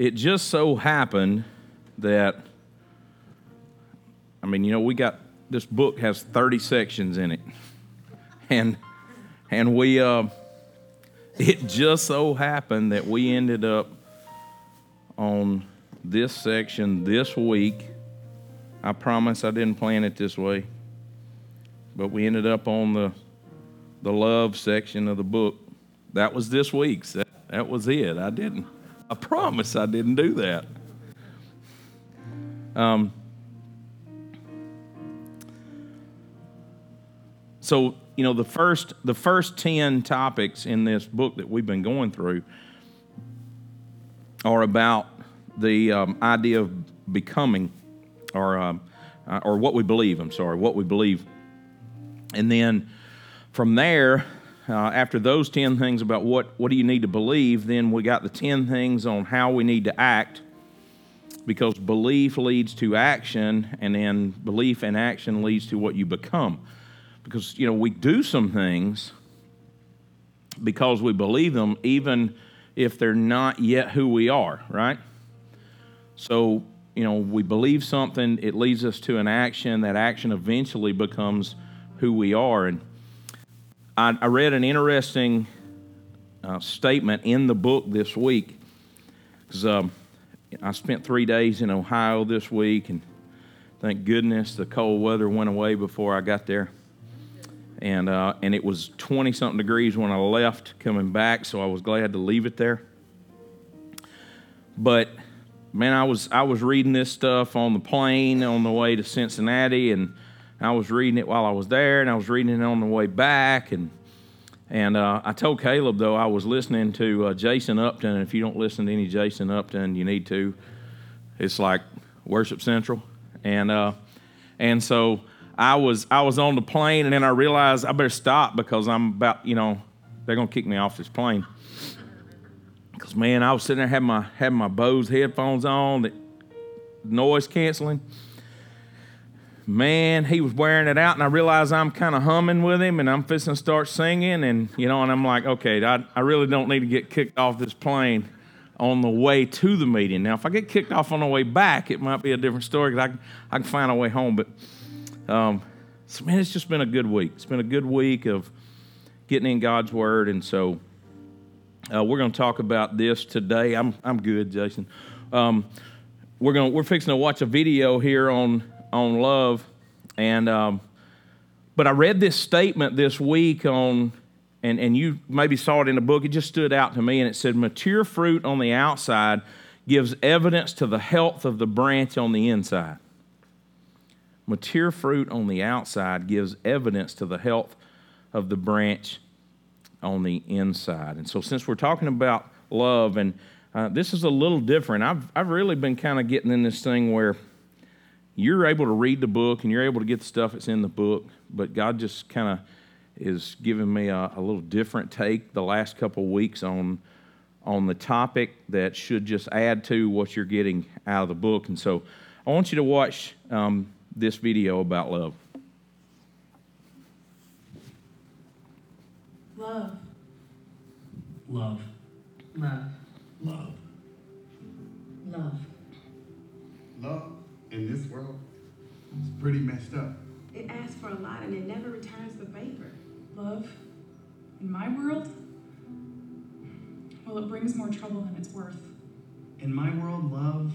it just so happened that, I mean, you know, we got this book has 30 sections in it. And, and we, uh, it just so happened that we ended up on this section this week. I promise I didn't plan it this way, but we ended up on the, the love section of the book. That was this week's. That, that was it. I didn't. I promise I didn't do that. Um, so you know the first the first 10 topics in this book that we've been going through are about the um, idea of becoming or um, uh, or what we believe i'm sorry what we believe and then from there uh, after those 10 things about what, what do you need to believe, then we got the 10 things on how we need to act because belief leads to action, and then belief and action leads to what you become. Because, you know, we do some things because we believe them, even if they're not yet who we are, right? So, you know, we believe something, it leads us to an action. That action eventually becomes who we are. And I, I read an interesting uh, statement in the book this week because um, I spent three days in Ohio this week, and thank goodness the cold weather went away before I got there. And, uh, and it was 20 something degrees when I left coming back, so I was glad to leave it there. But man, I was, I was reading this stuff on the plane on the way to Cincinnati, and I was reading it while I was there, and I was reading it on the way back, and and uh, I told Caleb though I was listening to uh, Jason Upton, and if you don't listen to any Jason Upton, you need to. It's like Worship Central, and uh, and so I was I was on the plane, and then I realized I better stop because I'm about you know they're gonna kick me off this plane. Because man, I was sitting there having my having my Bose headphones on, noise canceling man, he was wearing it out, and I realized I'm kind of humming with him, and I'm fixing to start singing, and you know, and I'm like, okay, I, I really don't need to get kicked off this plane on the way to the meeting. Now, if I get kicked off on the way back, it might be a different story because I, I can find a way home. But um, so, man, it's just been a good week. It's been a good week of getting in God's Word, and so uh, we're going to talk about this today. I'm I'm good, Jason. Um, we're going we're fixing to watch a video here on on love, and um, but I read this statement this week on, and and you maybe saw it in a book. It just stood out to me, and it said, "Mature fruit on the outside gives evidence to the health of the branch on the inside." Mature fruit on the outside gives evidence to the health of the branch on the inside. And so, since we're talking about love, and uh, this is a little different, I've, I've really been kind of getting in this thing where you're able to read the book and you're able to get the stuff that's in the book, but God just kind of is giving me a, a, little different take the last couple weeks on on the topic that should just add to what you're getting out of the book. And so I want you to watch um, this video about love. Love. Love. Love. Love. Love. Love in this world is pretty messed up. It asks for a lot and it never returns the favor. Love, in my world, well, it brings more trouble than it's worth. In my world, love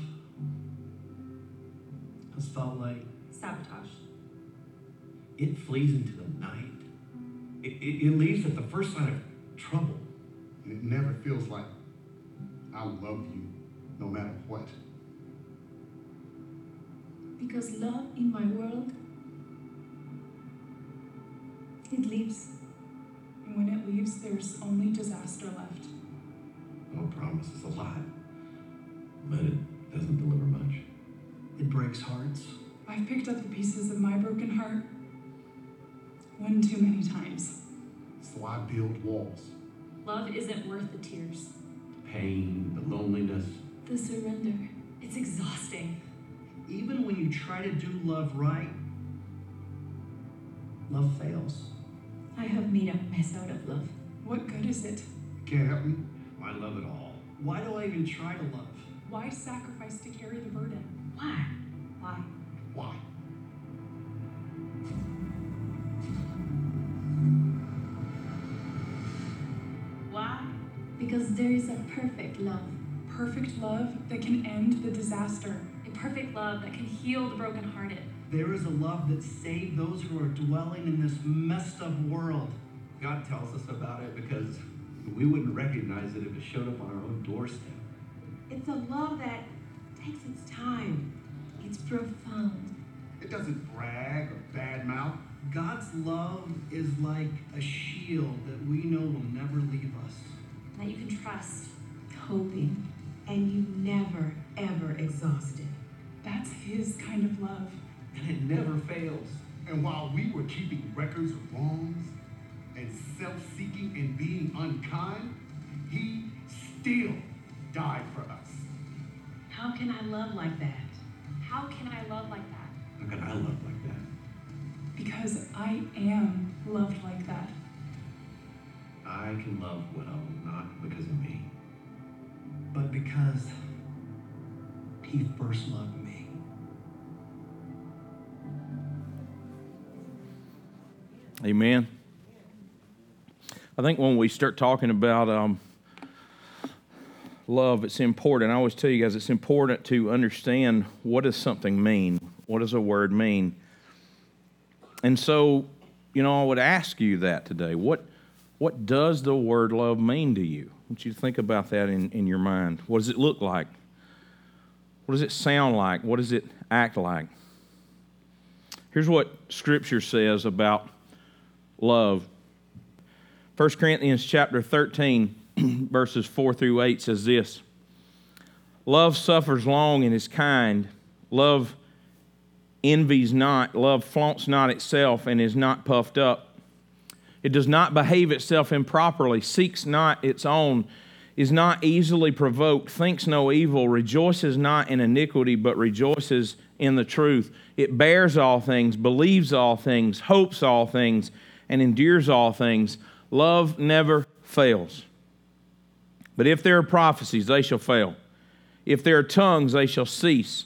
has felt like Sabotage. it flees into the night. It, it, it leaves at the first sign of trouble. And it never feels like I love you no matter what. Because love in my world, it leaves. And when it leaves, there's only disaster left. No promises a lot, but it doesn't deliver much. It breaks hearts. I've picked up the pieces of my broken heart one too many times. So I build walls. Love isn't worth the tears, The Pain, the loneliness. The surrender. it's exhausting. Even when you try to do love right, love fails. I have made a mess out of love. What good is it? Can't help me? I love it all. Why do I even try to love? Why sacrifice to carry the burden? Why? Why? Why? Why? Because there is a perfect love. Perfect love that can end the disaster. A perfect love that can heal the brokenhearted. There is a love that saved those who are dwelling in this messed up world. God tells us about it because we wouldn't recognize it if it showed up on our own doorstep. It's a love that takes its time. It's profound. It doesn't brag or badmouth. God's love is like a shield that we know will never leave us. That you can trust. Hoping. And you never, ever exhausted. That's his kind of love. And it never fails. And while we were keeping records of wrongs and self-seeking and being unkind, he still died for us. How can I love like that? How can I love like that? How can I love like that? Because I am loved like that. I can love well, not because of me. But because he first loved me. Amen. I think when we start talking about um, love, it's important. I always tell you guys it's important to understand what does something mean. What does a word mean? And so, you know, I would ask you that today. What what does the word love mean to you? I want you to think about that in, in your mind. What does it look like? What does it sound like? What does it act like? Here's what Scripture says about love. 1 Corinthians chapter 13, verses 4 through 8 says this Love suffers long and is kind. Love envies not. Love flaunts not itself and is not puffed up. It does not behave itself improperly, seeks not its own, is not easily provoked, thinks no evil, rejoices not in iniquity, but rejoices in the truth. It bears all things, believes all things, hopes all things, and endures all things. Love never fails. But if there are prophecies, they shall fail. If there are tongues, they shall cease.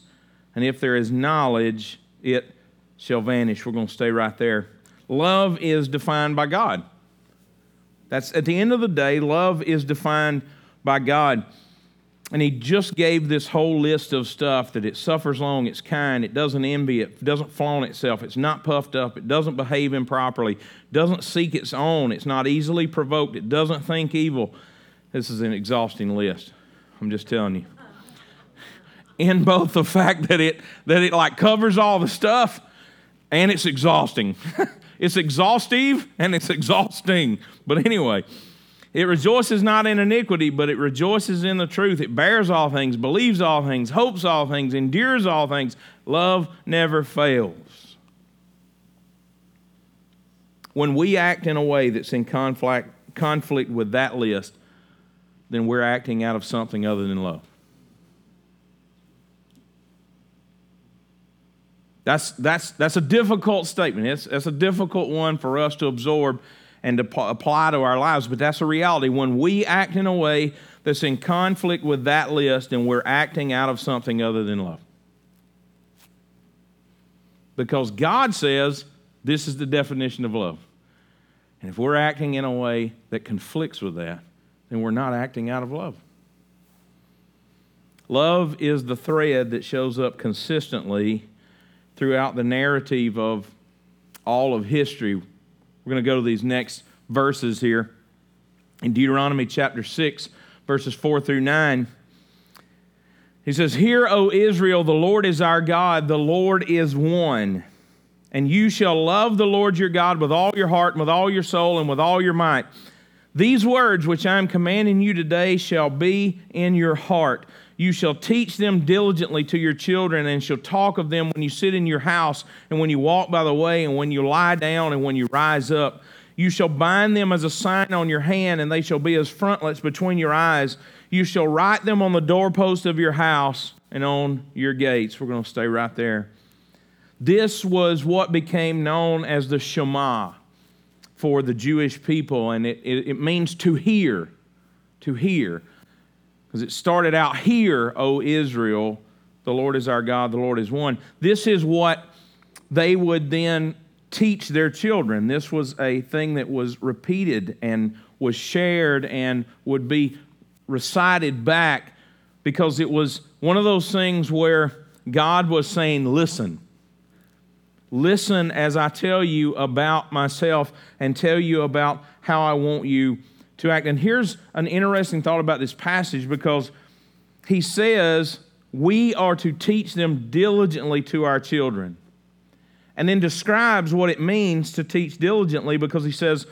And if there is knowledge, it shall vanish. We're going to stay right there. Love is defined by God. That's at the end of the day, love is defined by God. And he just gave this whole list of stuff that it suffers long, it's kind, it doesn't envy, it doesn't flaunt itself, it's not puffed up, it doesn't behave improperly, doesn't seek its own, it's not easily provoked, it doesn't think evil. This is an exhausting list. I'm just telling you. In both the fact that it that it like covers all the stuff and it's exhausting. it's exhaustive and it's exhausting. But anyway, it rejoices not in iniquity, but it rejoices in the truth. It bears all things, believes all things, hopes all things, endures all things. Love never fails. When we act in a way that's in conflict, conflict with that list, then we're acting out of something other than love. That's, that's, that's a difficult statement. It's, that's a difficult one for us to absorb and to apply to our lives, but that's a reality. When we act in a way that's in conflict with that list, and we're acting out of something other than love. Because God says this is the definition of love. And if we're acting in a way that conflicts with that, then we're not acting out of love. Love is the thread that shows up consistently throughout the narrative of all of history. We're going to go to these next verses here. In Deuteronomy chapter 6, verses 4 through 9, he says, Hear, O Israel, the Lord is our God, the Lord is one. And you shall love the Lord your God with all your heart, and with all your soul, and with all your might. These words which I am commanding you today shall be in your heart. You shall teach them diligently to your children, and shall talk of them when you sit in your house, and when you walk by the way, and when you lie down, and when you rise up. You shall bind them as a sign on your hand, and they shall be as frontlets between your eyes. You shall write them on the doorpost of your house and on your gates. We're going to stay right there. This was what became known as the Shema for the Jewish people, and it, it, it means to hear. To hear. Because it started out here, O Israel, the Lord is our God, the Lord is one. This is what they would then teach their children. This was a thing that was repeated and was shared and would be recited back because it was one of those things where God was saying, Listen, listen as I tell you about myself and tell you about how I want you to act. And here's an interesting thought about this passage because he says, We are to teach them diligently to our children. And then describes what it means to teach diligently because he says,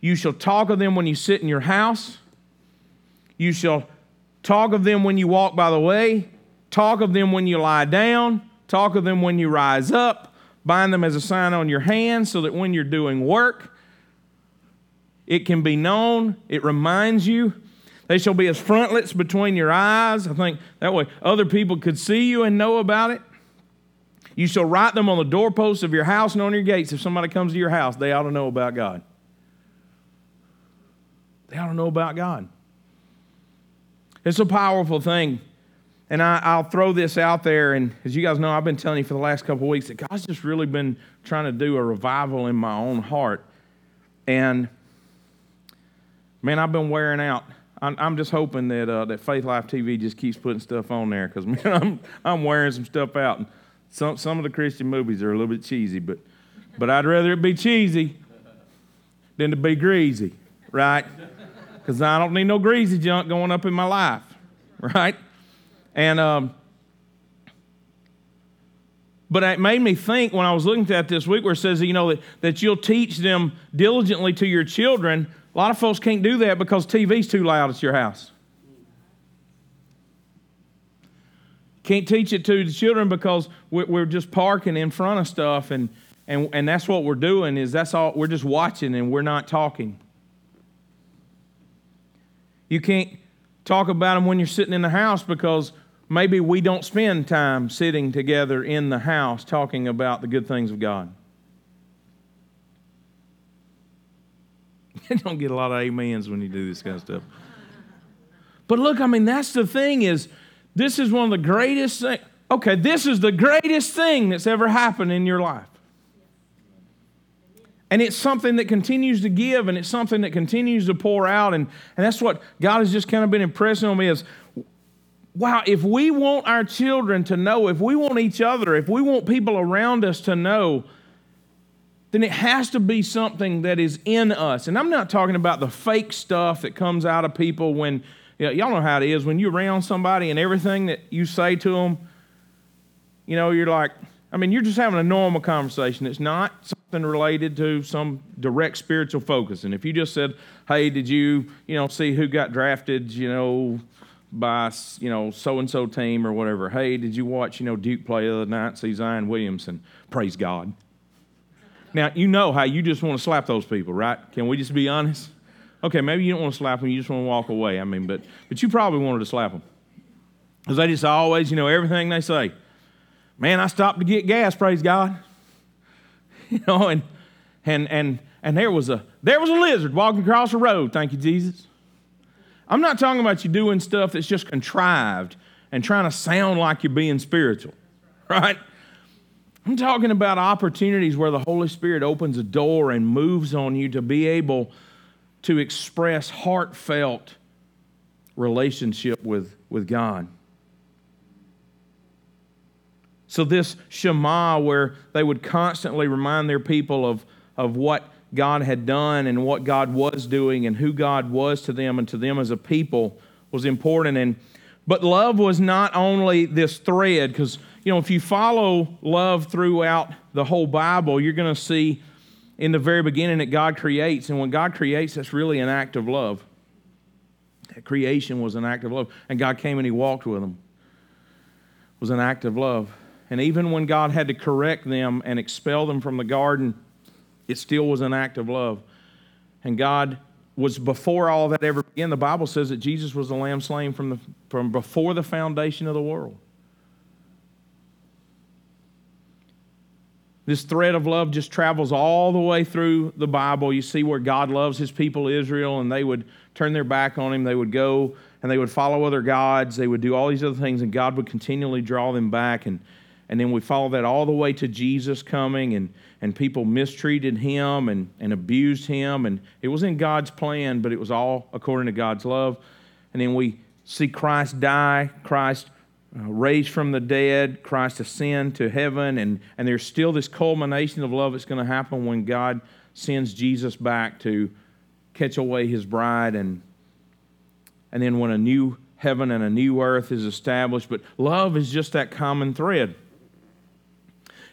You shall talk of them when you sit in your house, you shall talk of them when you walk by the way, talk of them when you lie down, talk of them when you rise up, bind them as a sign on your hand so that when you're doing work, it can be known, it reminds you. They shall be as frontlets between your eyes. I think that way other people could see you and know about it. You shall write them on the doorposts of your house and on your gates. If somebody comes to your house, they ought to know about God. They ought to know about God. It's a powerful thing. And I, will throw this out there. And as you guys know, I've been telling you for the last couple weeks that God's just really been trying to do a revival in my own heart. And man, I've been wearing out. I'm, I'm just hoping that uh, that Faithlife TV just keeps putting stuff on there because man, I'm I'm wearing some stuff out. And some some of the Christian movies are a little bit cheesy, but but I'd rather it be cheesy than to be greasy, right? Because I don't need no greasy junk going up in my life, right? And um, but it made me think when I was looking at this week where it says, you know, that, that you'll teach them diligently to your children. A lot of folks can't do that because TV's too loud at your house. Can't teach it to the children because we're just parking in front of stuff and, and, and that's what we're doing is that's all we're just watching and we're not talking. You can't talk about them when you're sitting in the house because maybe we don't spend time sitting together in the house talking about the good things of God. You don't get a lot of amens when you do this kind of stuff. But look, I mean, that's the thing is, this is one of the greatest things. Okay, this is the greatest thing that's ever happened in your life. And it's something that continues to give and it's something that continues to pour out. And, and that's what God has just kind of been impressing on me is wow, if we want our children to know, if we want each other, if we want people around us to know, then it has to be something that is in us. And I'm not talking about the fake stuff that comes out of people when, you know, y'all know how it is, when you're around somebody and everything that you say to them, you know, you're like, I mean, you're just having a normal conversation. It's not something related to some direct spiritual focus. And if you just said, "Hey, did you, you know, see who got drafted, you know, by, you know, so and so team or whatever? Hey, did you watch, you know, Duke play the other night? See Zion Williamson? Praise God." Now you know how you just want to slap those people, right? Can we just be honest? Okay, maybe you don't want to slap them. You just want to walk away. I mean, but but you probably wanted to slap them because they just always, you know, everything they say man, I stopped to get gas, praise God. You know, and and and and there was a there was a lizard walking across the road, thank you, Jesus. I'm not talking about you doing stuff that's just contrived and trying to sound like you're being spiritual, right? I'm talking about opportunities where the Holy Spirit opens a door and moves on you to be able to express heartfelt relationship with, with God. So, this Shema, where they would constantly remind their people of, of what God had done and what God was doing and who God was to them and to them as a people, was important. And but love was not only this thread, because you know, if you follow love throughout the whole Bible, you're going to see in the very beginning that God creates, and when God creates, that's really an act of love. That creation was an act of love, and God came and He walked with them. It was an act of love. And even when God had to correct them and expel them from the garden, it still was an act of love. And God was before all that ever began. The Bible says that Jesus was the lamb slain from, the, from before the foundation of the world. This thread of love just travels all the way through the Bible. You see where God loves his people Israel, and they would turn their back on him. They would go and they would follow other gods. They would do all these other things, and God would continually draw them back. And, and then we follow that all the way to Jesus coming, and, and people mistreated him and, and abused him. And it was in God's plan, but it was all according to God's love. And then we see Christ die, Christ uh, raised from the dead, Christ ascend to heaven, and, and there's still this culmination of love that's going to happen when God sends Jesus back to catch away his bride and and then when a new heaven and a new earth is established. But love is just that common thread.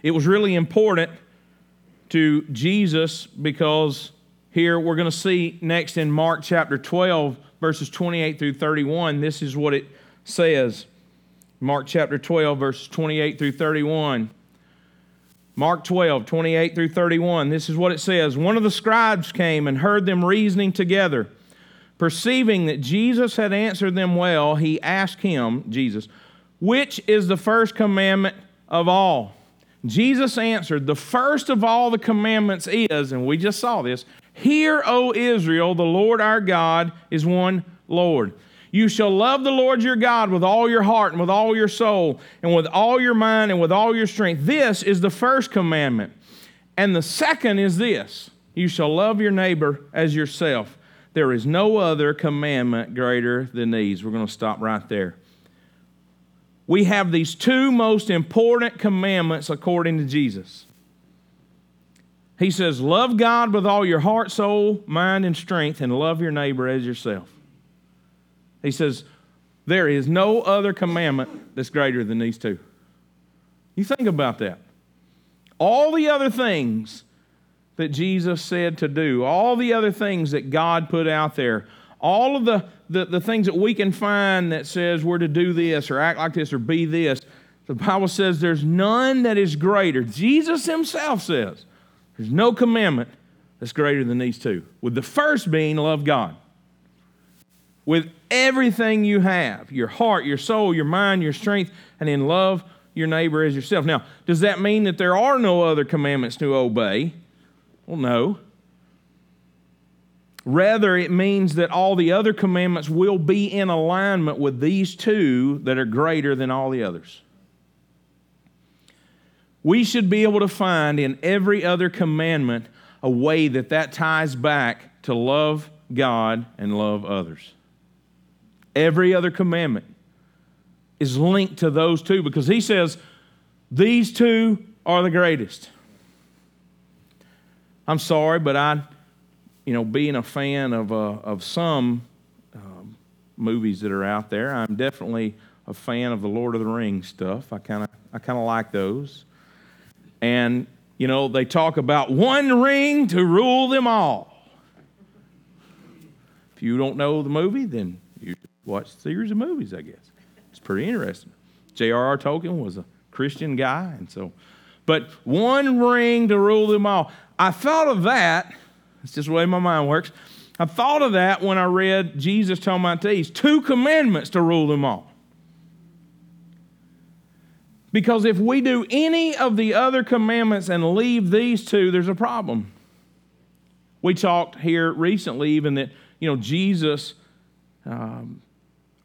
It was really important to Jesus because here we're going to see next in Mark chapter 12, verses 28 through 31, this is what it says. Mark chapter 12, verses 28 through 31. Mark 12, 28 through 31, this is what it says. One of the scribes came and heard them reasoning together. Perceiving that Jesus had answered them well, he asked him, Jesus, which is the first commandment of all? Jesus answered, The first of all the commandments is, and we just saw this, Hear, O Israel, the Lord our God is one Lord. You shall love the Lord your God with all your heart and with all your soul and with all your mind and with all your strength. This is the first commandment. And the second is this you shall love your neighbor as yourself. There is no other commandment greater than these. We're going to stop right there. We have these two most important commandments according to Jesus. He says, Love God with all your heart, soul, mind, and strength, and love your neighbor as yourself. He says, There is no other commandment that's greater than these two. You think about that. All the other things that Jesus said to do, all the other things that God put out there, all of the, the, the things that we can find that says we're to do this or act like this or be this, the Bible says there's none that is greater. Jesus himself says there's no commandment that's greater than these two. With the first being love God. With everything you have your heart, your soul, your mind, your strength, and in love your neighbor as yourself. Now, does that mean that there are no other commandments to obey? Well, no. Rather, it means that all the other commandments will be in alignment with these two that are greater than all the others. We should be able to find in every other commandment a way that that ties back to love God and love others. Every other commandment is linked to those two because he says these two are the greatest. I'm sorry, but I, you know, being a fan of, uh, of some um, movies that are out there, I'm definitely a fan of the Lord of the Rings stuff. I kind of I kind of like those. And you know, they talk about one ring to rule them all. If you don't know the movie, then you watch a series of movies, I guess. It's pretty interesting. J.R.R. Tolkien was a Christian guy, and so, but one ring to rule them all. I thought of that. It's just the way my mind works. I thought of that when I read Jesus talking about these two commandments to rule them all. Because if we do any of the other commandments and leave these two, there's a problem. We talked here recently, even that you know Jesus, um,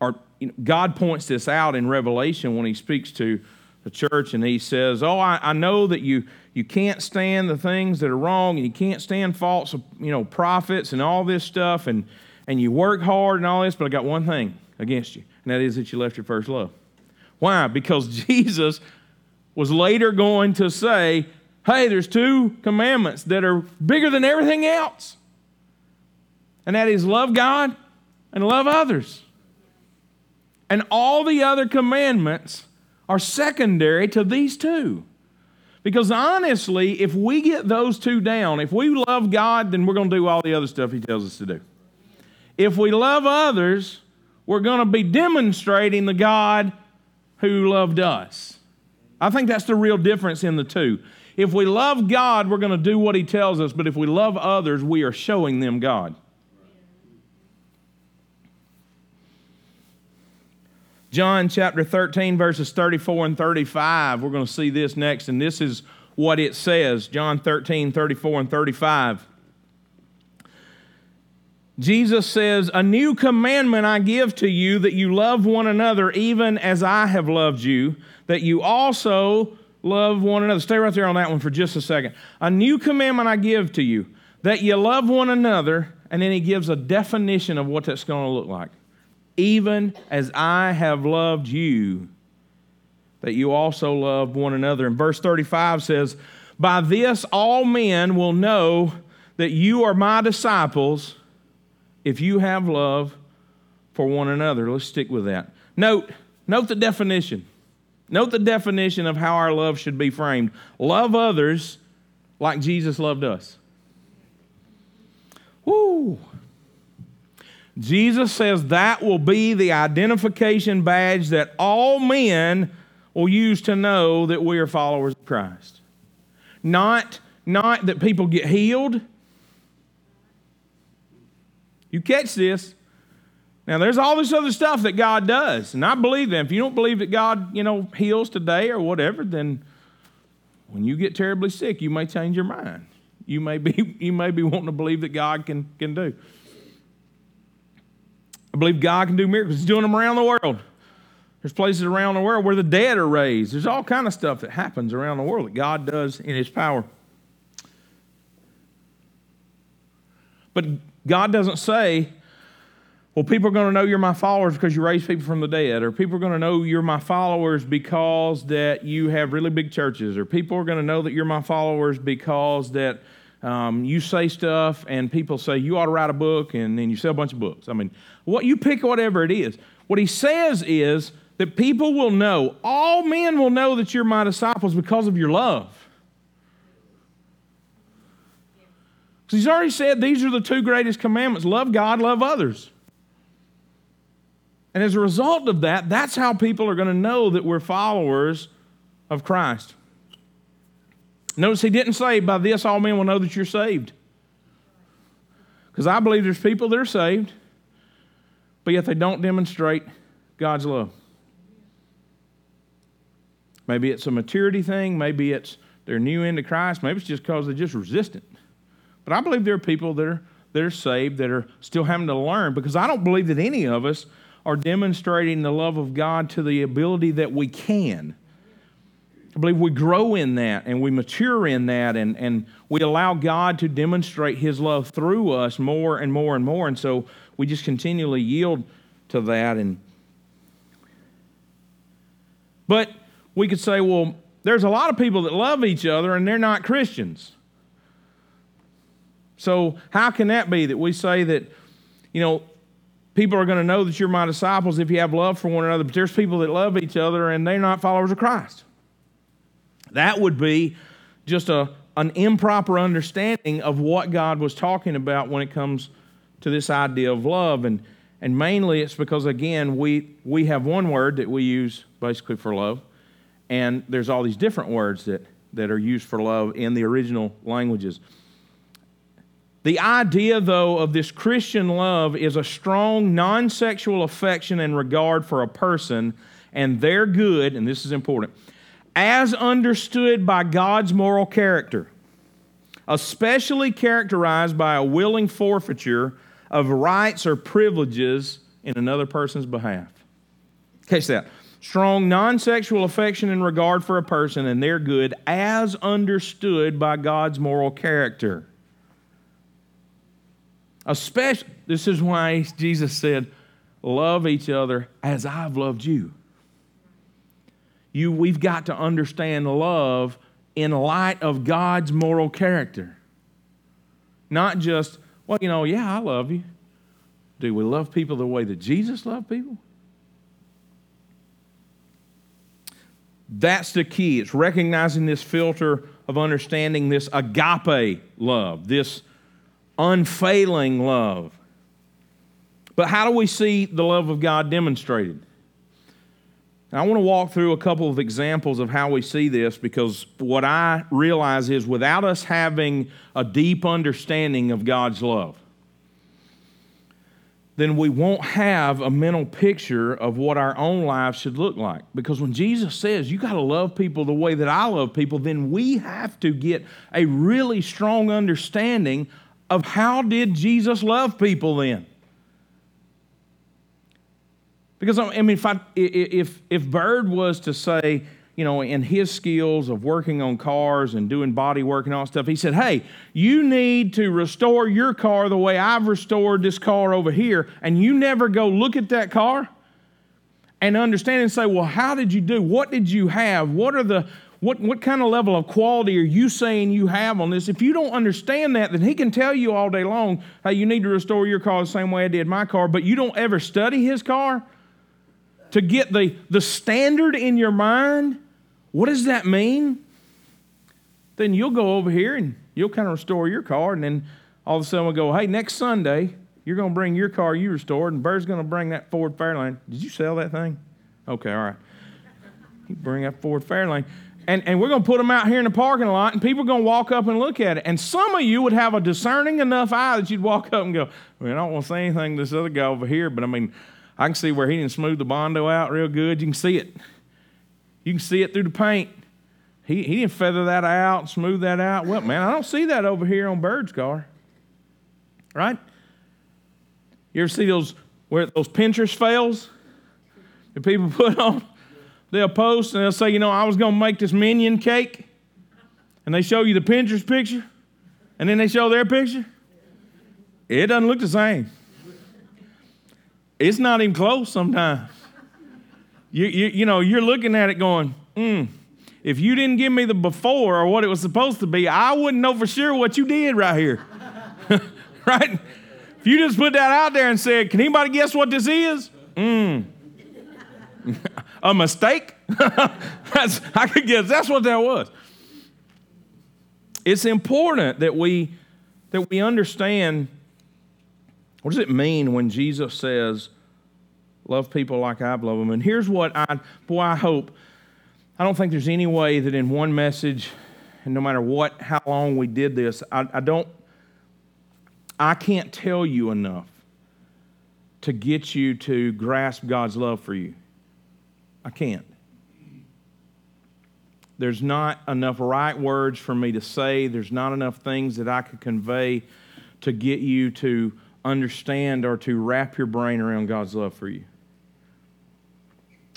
or you know, God points this out in Revelation when He speaks to the church, and He says, "Oh, I, I know that you you can't stand the things that are wrong, and you can't stand false, you know, prophets and all this stuff, and and you work hard and all this, but I got one thing against you, and that is that you left your first love." Why? Because Jesus was later going to say, hey, there's two commandments that are bigger than everything else. And that is love God and love others. And all the other commandments are secondary to these two. Because honestly, if we get those two down, if we love God, then we're going to do all the other stuff He tells us to do. If we love others, we're going to be demonstrating the God who loved us. I think that's the real difference in the two. If we love God, we're going to do what He tells us, but if we love others, we are showing them God. John chapter 13, verses 34 and 35, we're going to see this next, and this is what it says. John 13, 34, and 35. Jesus says, A new commandment I give to you that you love one another even as I have loved you, that you also love one another. Stay right there on that one for just a second. A new commandment I give to you that you love one another, and then he gives a definition of what that's going to look like. Even as I have loved you, that you also love one another. And verse 35 says, By this all men will know that you are my disciples if you have love for one another. Let's stick with that. Note, note the definition. Note the definition of how our love should be framed. Love others like Jesus loved us. Woo! Jesus says that will be the identification badge that all men will use to know that we are followers of Christ. Not, not that people get healed. You catch this. Now, there's all this other stuff that God does, and I believe that. If you don't believe that God, you know, heals today or whatever, then when you get terribly sick, you may change your mind. You may be, you may be wanting to believe that God can, can do. I believe God can do miracles. He's doing them around the world. There's places around the world where the dead are raised. There's all kind of stuff that happens around the world that God does in His power. But God doesn't say, well, people are going to know you're my followers because you raise people from the dead, or people are going to know you're my followers because that you have really big churches, or people are going to know that you're my followers because that um, you say stuff and people say you ought to write a book and then you sell a bunch of books. I mean, what you pick whatever it is. What he says is that people will know, all men will know that you're my disciples because of your love. Because he's already said these are the two greatest commandments love God, love others. And as a result of that, that's how people are going to know that we're followers of Christ. Notice he didn't say, By this all men will know that you're saved. Because I believe there's people that are saved, but yet they don't demonstrate God's love. Maybe it's a maturity thing, maybe it's they're new into Christ, maybe it's just because they're just resistant. But I believe there are people that are, that are saved that are still having to learn because I don't believe that any of us are demonstrating the love of God to the ability that we can. I believe we grow in that and we mature in that and, and we allow God to demonstrate His love through us more and more and more. And so we just continually yield to that. And But we could say, well, there's a lot of people that love each other and they're not Christians. So how can that be that we say that, you know, people are going to know that you're my disciples if you have love for one another, but there's people that love each other and they're not followers of Christ? That would be just a, an improper understanding of what God was talking about when it comes to this idea of love. And, and mainly it's because, again, we, we have one word that we use basically for love, and there's all these different words that, that are used for love in the original languages. The idea, though, of this Christian love is a strong non sexual affection and regard for a person and their good, and this is important, as understood by God's moral character, especially characterized by a willing forfeiture of rights or privileges in another person's behalf. Catch that. Strong non sexual affection and regard for a person and their good as understood by God's moral character. Especially, this is why Jesus said, Love each other as I've loved you. You, we've got to understand love in light of God's moral character. Not just, well, you know, yeah, I love you. Do we love people the way that Jesus loved people? That's the key. It's recognizing this filter of understanding this agape love, this unfailing love. But how do we see the love of God demonstrated? Now, I want to walk through a couple of examples of how we see this because what I realize is without us having a deep understanding of God's love, then we won't have a mental picture of what our own lives should look like. Because when Jesus says, you got to love people the way that I love people, then we have to get a really strong understanding of how did Jesus love people then? Because I mean, if I, if if Bird was to say, you know, in his skills of working on cars and doing body work and all that stuff, he said, Hey, you need to restore your car the way I've restored this car over here, and you never go look at that car and understand and say, Well, how did you do? What did you have? What are the what, what kind of level of quality are you saying you have on this? If you don't understand that, then he can tell you all day long, hey, you need to restore your car the same way I did my car, but you don't ever study his car to get the, the standard in your mind, what does that mean? Then you'll go over here and you'll kind of restore your car, and then all of a sudden we'll go, hey, next Sunday, you're going to bring your car you restored, and Bird's going to bring that Ford Fairlane. Did you sell that thing? Okay, all right. You bring that Ford Fairlane. And, and we're going to put them out here in the parking lot, and people are going to walk up and look at it. And some of you would have a discerning enough eye that you'd walk up and go, well, I don't want to say anything to this other guy over here, but I mean, I can see where he didn't smooth the Bondo out real good. You can see it. You can see it through the paint. He, he didn't feather that out, smooth that out. Well, man, I don't see that over here on Bird's car. Right? You ever see those where those Pinterest fails that people put on? they'll post and they'll say, you know, I was going to make this minion cake. And they show you the Pinterest picture. And then they show their picture. It doesn't look the same. It's not even close sometimes. You, you, you know, you're looking at it going, hmm, if you didn't give me the before or what it was supposed to be, I wouldn't know for sure what you did right here. right? If you just put that out there and said, can anybody guess what this is? Hmm a mistake? that's, I could guess that's what that was. It's important that we, that we understand what does it mean when Jesus says, love people like I've loved them? And here's what I, boy, I hope. I don't think there's any way that in one message, and no matter what, how long we did this, I, I don't, I can't tell you enough to get you to grasp God's love for you. I can't. There's not enough right words for me to say. There's not enough things that I could convey to get you to understand or to wrap your brain around God's love for you.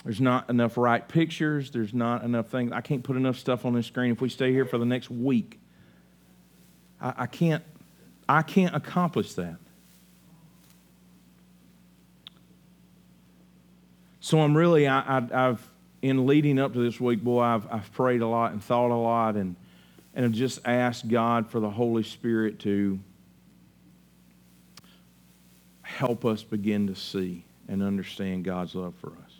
There's not enough right pictures. There's not enough things. I can't put enough stuff on this screen. If we stay here for the next week, I, I can't. I can't accomplish that. So I'm really, I, have in leading up to this week, boy, I've, I've prayed a lot and thought a lot and, and have just asked God for the Holy Spirit to help us begin to see and understand God's love for us.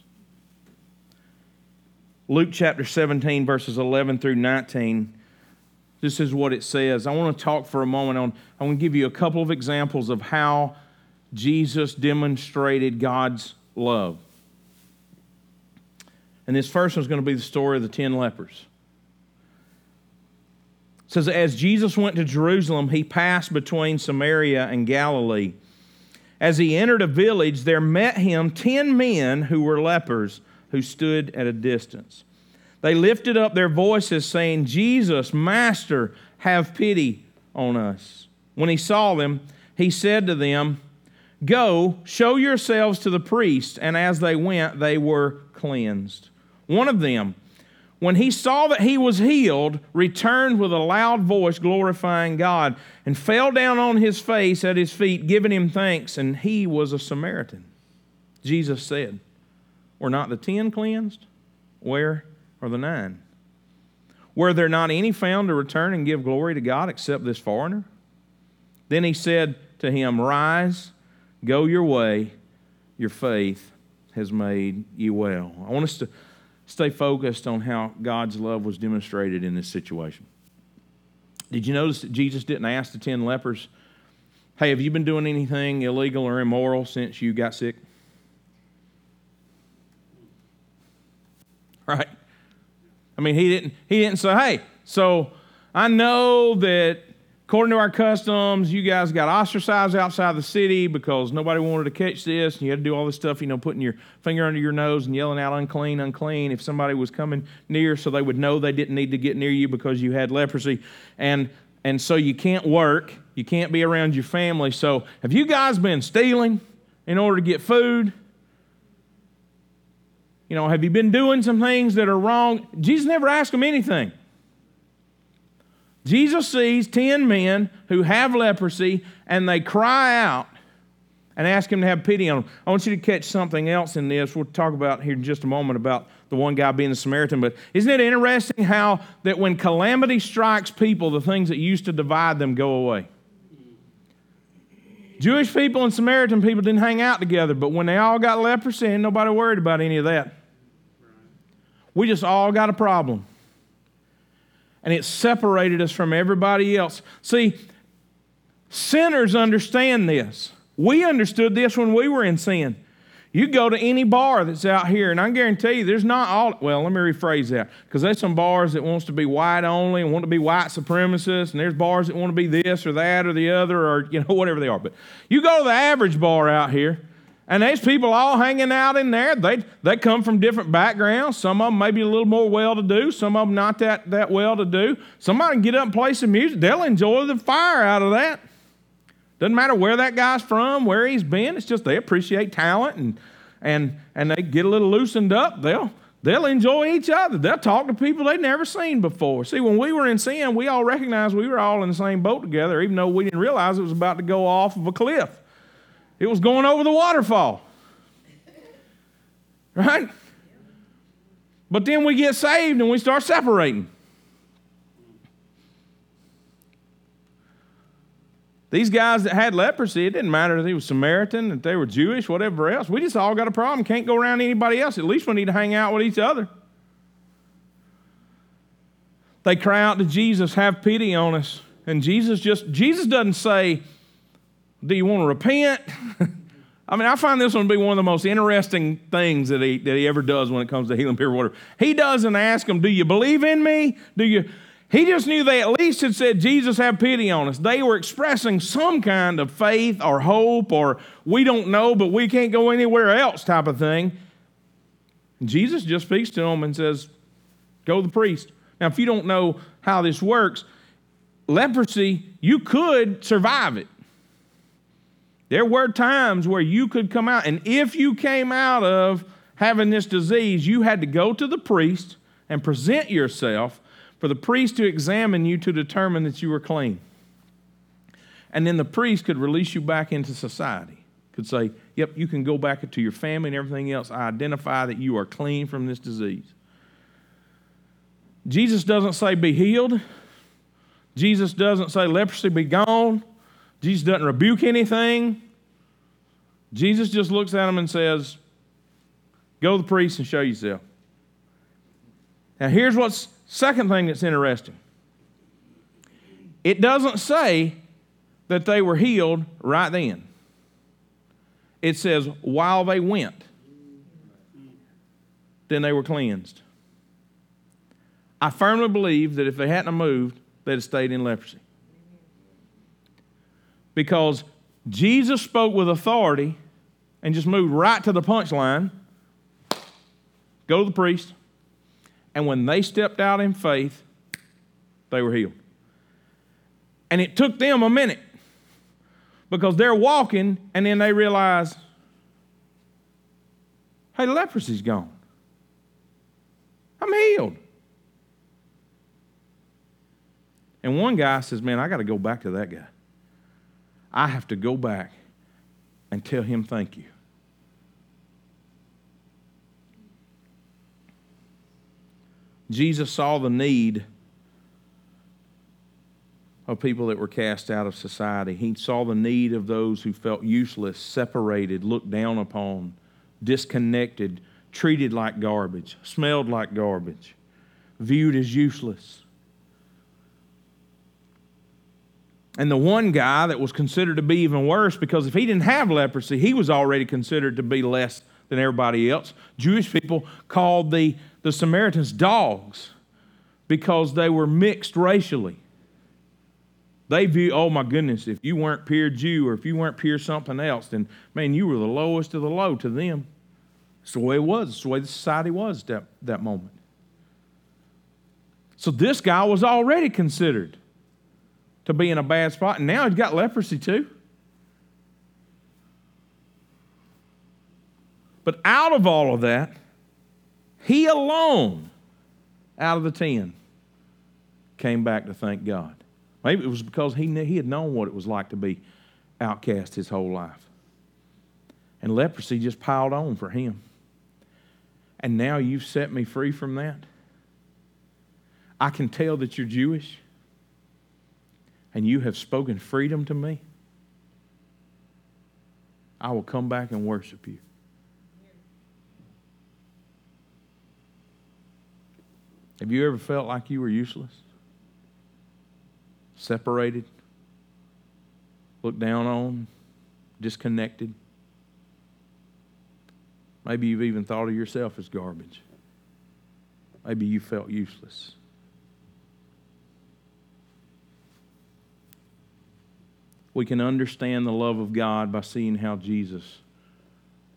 Luke chapter 17, verses 11 through 19. This is what it says. I want to talk for a moment on, I want to give you a couple of examples of how Jesus demonstrated God's love. And this first one is going to be the story of the ten lepers. It says, As Jesus went to Jerusalem, he passed between Samaria and Galilee. As he entered a village, there met him ten men who were lepers, who stood at a distance. They lifted up their voices, saying, Jesus, Master, have pity on us. When he saw them, he said to them, Go, show yourselves to the priest. And as they went, they were cleansed. One of them, when he saw that he was healed, returned with a loud voice, glorifying God, and fell down on his face at his feet, giving him thanks. And he was a Samaritan. Jesus said, Were not the ten cleansed? Where are the nine? Were there not any found to return and give glory to God except this foreigner? Then he said to him, Rise, go your way, your faith has made you well. I want us to stay focused on how God's love was demonstrated in this situation. Did you notice that Jesus didn't ask the 10 lepers, Hey, have you been doing anything illegal or immoral since you got sick? Right? I mean, he didn't, he didn't say, Hey, so I know that according to our customs, you guys got ostracized outside the city because nobody wanted to catch this, and you had to do all this stuff, you know, putting your finger under your nose and yelling out unclean, unclean if somebody was coming near so they would know they didn't need to get near you because you had leprosy. And and so you can't work, you can't be around your family. So have you guys been stealing in order to get food? You know, have you been doing some things that are wrong? Jesus never asked them anything. Jesus sees 10 men who have leprosy and they cry out and ask him to have pity on them. I want you to catch something else in this. We'll talk about here in just a moment about the one guy being the Samaritan. But isn't it interesting how that when calamity strikes people, the things that used to divide them go away? Jewish people and Samaritan people didn't hang out together, but when they all got leprosy, ain't nobody worried about any of that. We just all got a problem and it separated us from everybody else. See, sinners understand this. We understood this when we were in sin. You go to any bar that's out here, and I guarantee you, there's not all. Well, let me rephrase that, because there's some bars that wants to be white only and want to be white supremacists, and there's bars that want to be this or that or the other or you know whatever they are. But you go to the average bar out here, and there's people all hanging out in there. They, they come from different backgrounds. Some of them maybe a little more well to do, some of them not that, that well to do. Somebody can get up and play some music. They'll enjoy the fire out of that. Doesn't matter where that guy's from, where he's been. It's just they appreciate talent and, and, and they get a little loosened up. They'll, they'll enjoy each other. They'll talk to people they've never seen before. See, when we were in sin, we all recognized we were all in the same boat together, even though we didn't realize it was about to go off of a cliff. It was going over the waterfall. Right? But then we get saved and we start separating. These guys that had leprosy, it didn't matter if they were Samaritan, if they were Jewish, whatever else. We just all got a problem. Can't go around anybody else. At least we need to hang out with each other. They cry out to Jesus, have pity on us. And Jesus just, Jesus doesn't say, do you want to repent? I mean, I find this one to be one of the most interesting things that he, that he ever does when it comes to healing people. He doesn't ask them, Do you believe in me? Do you? He just knew they at least had said, Jesus, have pity on us. They were expressing some kind of faith or hope or we don't know, but we can't go anywhere else type of thing. Jesus just speaks to them and says, Go to the priest. Now, if you don't know how this works, leprosy, you could survive it. There were times where you could come out, and if you came out of having this disease, you had to go to the priest and present yourself for the priest to examine you to determine that you were clean. And then the priest could release you back into society, could say, Yep, you can go back to your family and everything else. I identify that you are clean from this disease. Jesus doesn't say be healed. Jesus doesn't say leprosy be gone. Jesus doesn't rebuke anything. Jesus just looks at him and says, Go to the priest and show yourself. Now, here's what's second thing that's interesting. It doesn't say that they were healed right then. It says while they went, then they were cleansed. I firmly believe that if they hadn't moved, they'd have stayed in leprosy because Jesus spoke with authority and just moved right to the punchline go to the priest. And when they stepped out in faith, they were healed. And it took them a minute because they're walking and then they realize, hey, the leprosy's gone. I'm healed. And one guy says, man, I got to go back to that guy. I have to go back and tell him thank you. Jesus saw the need of people that were cast out of society. He saw the need of those who felt useless, separated, looked down upon, disconnected, treated like garbage, smelled like garbage, viewed as useless. And the one guy that was considered to be even worse because if he didn't have leprosy, he was already considered to be less than everybody else. Jewish people called the, the Samaritans dogs because they were mixed racially. They view, oh my goodness, if you weren't pure Jew or if you weren't pure something else, then man, you were the lowest of the low to them. It's the way it was. It's the way the society was that, that moment. So this guy was already considered to be in a bad spot, and now he's got leprosy too. But out of all of that, he alone, out of the ten, came back to thank God. Maybe it was because he, knew, he had known what it was like to be outcast his whole life. And leprosy just piled on for him. And now you've set me free from that. I can tell that you're Jewish and you have spoken freedom to me. I will come back and worship you. Have you ever felt like you were useless? Separated? Looked down on? Disconnected? Maybe you've even thought of yourself as garbage. Maybe you felt useless. We can understand the love of God by seeing how Jesus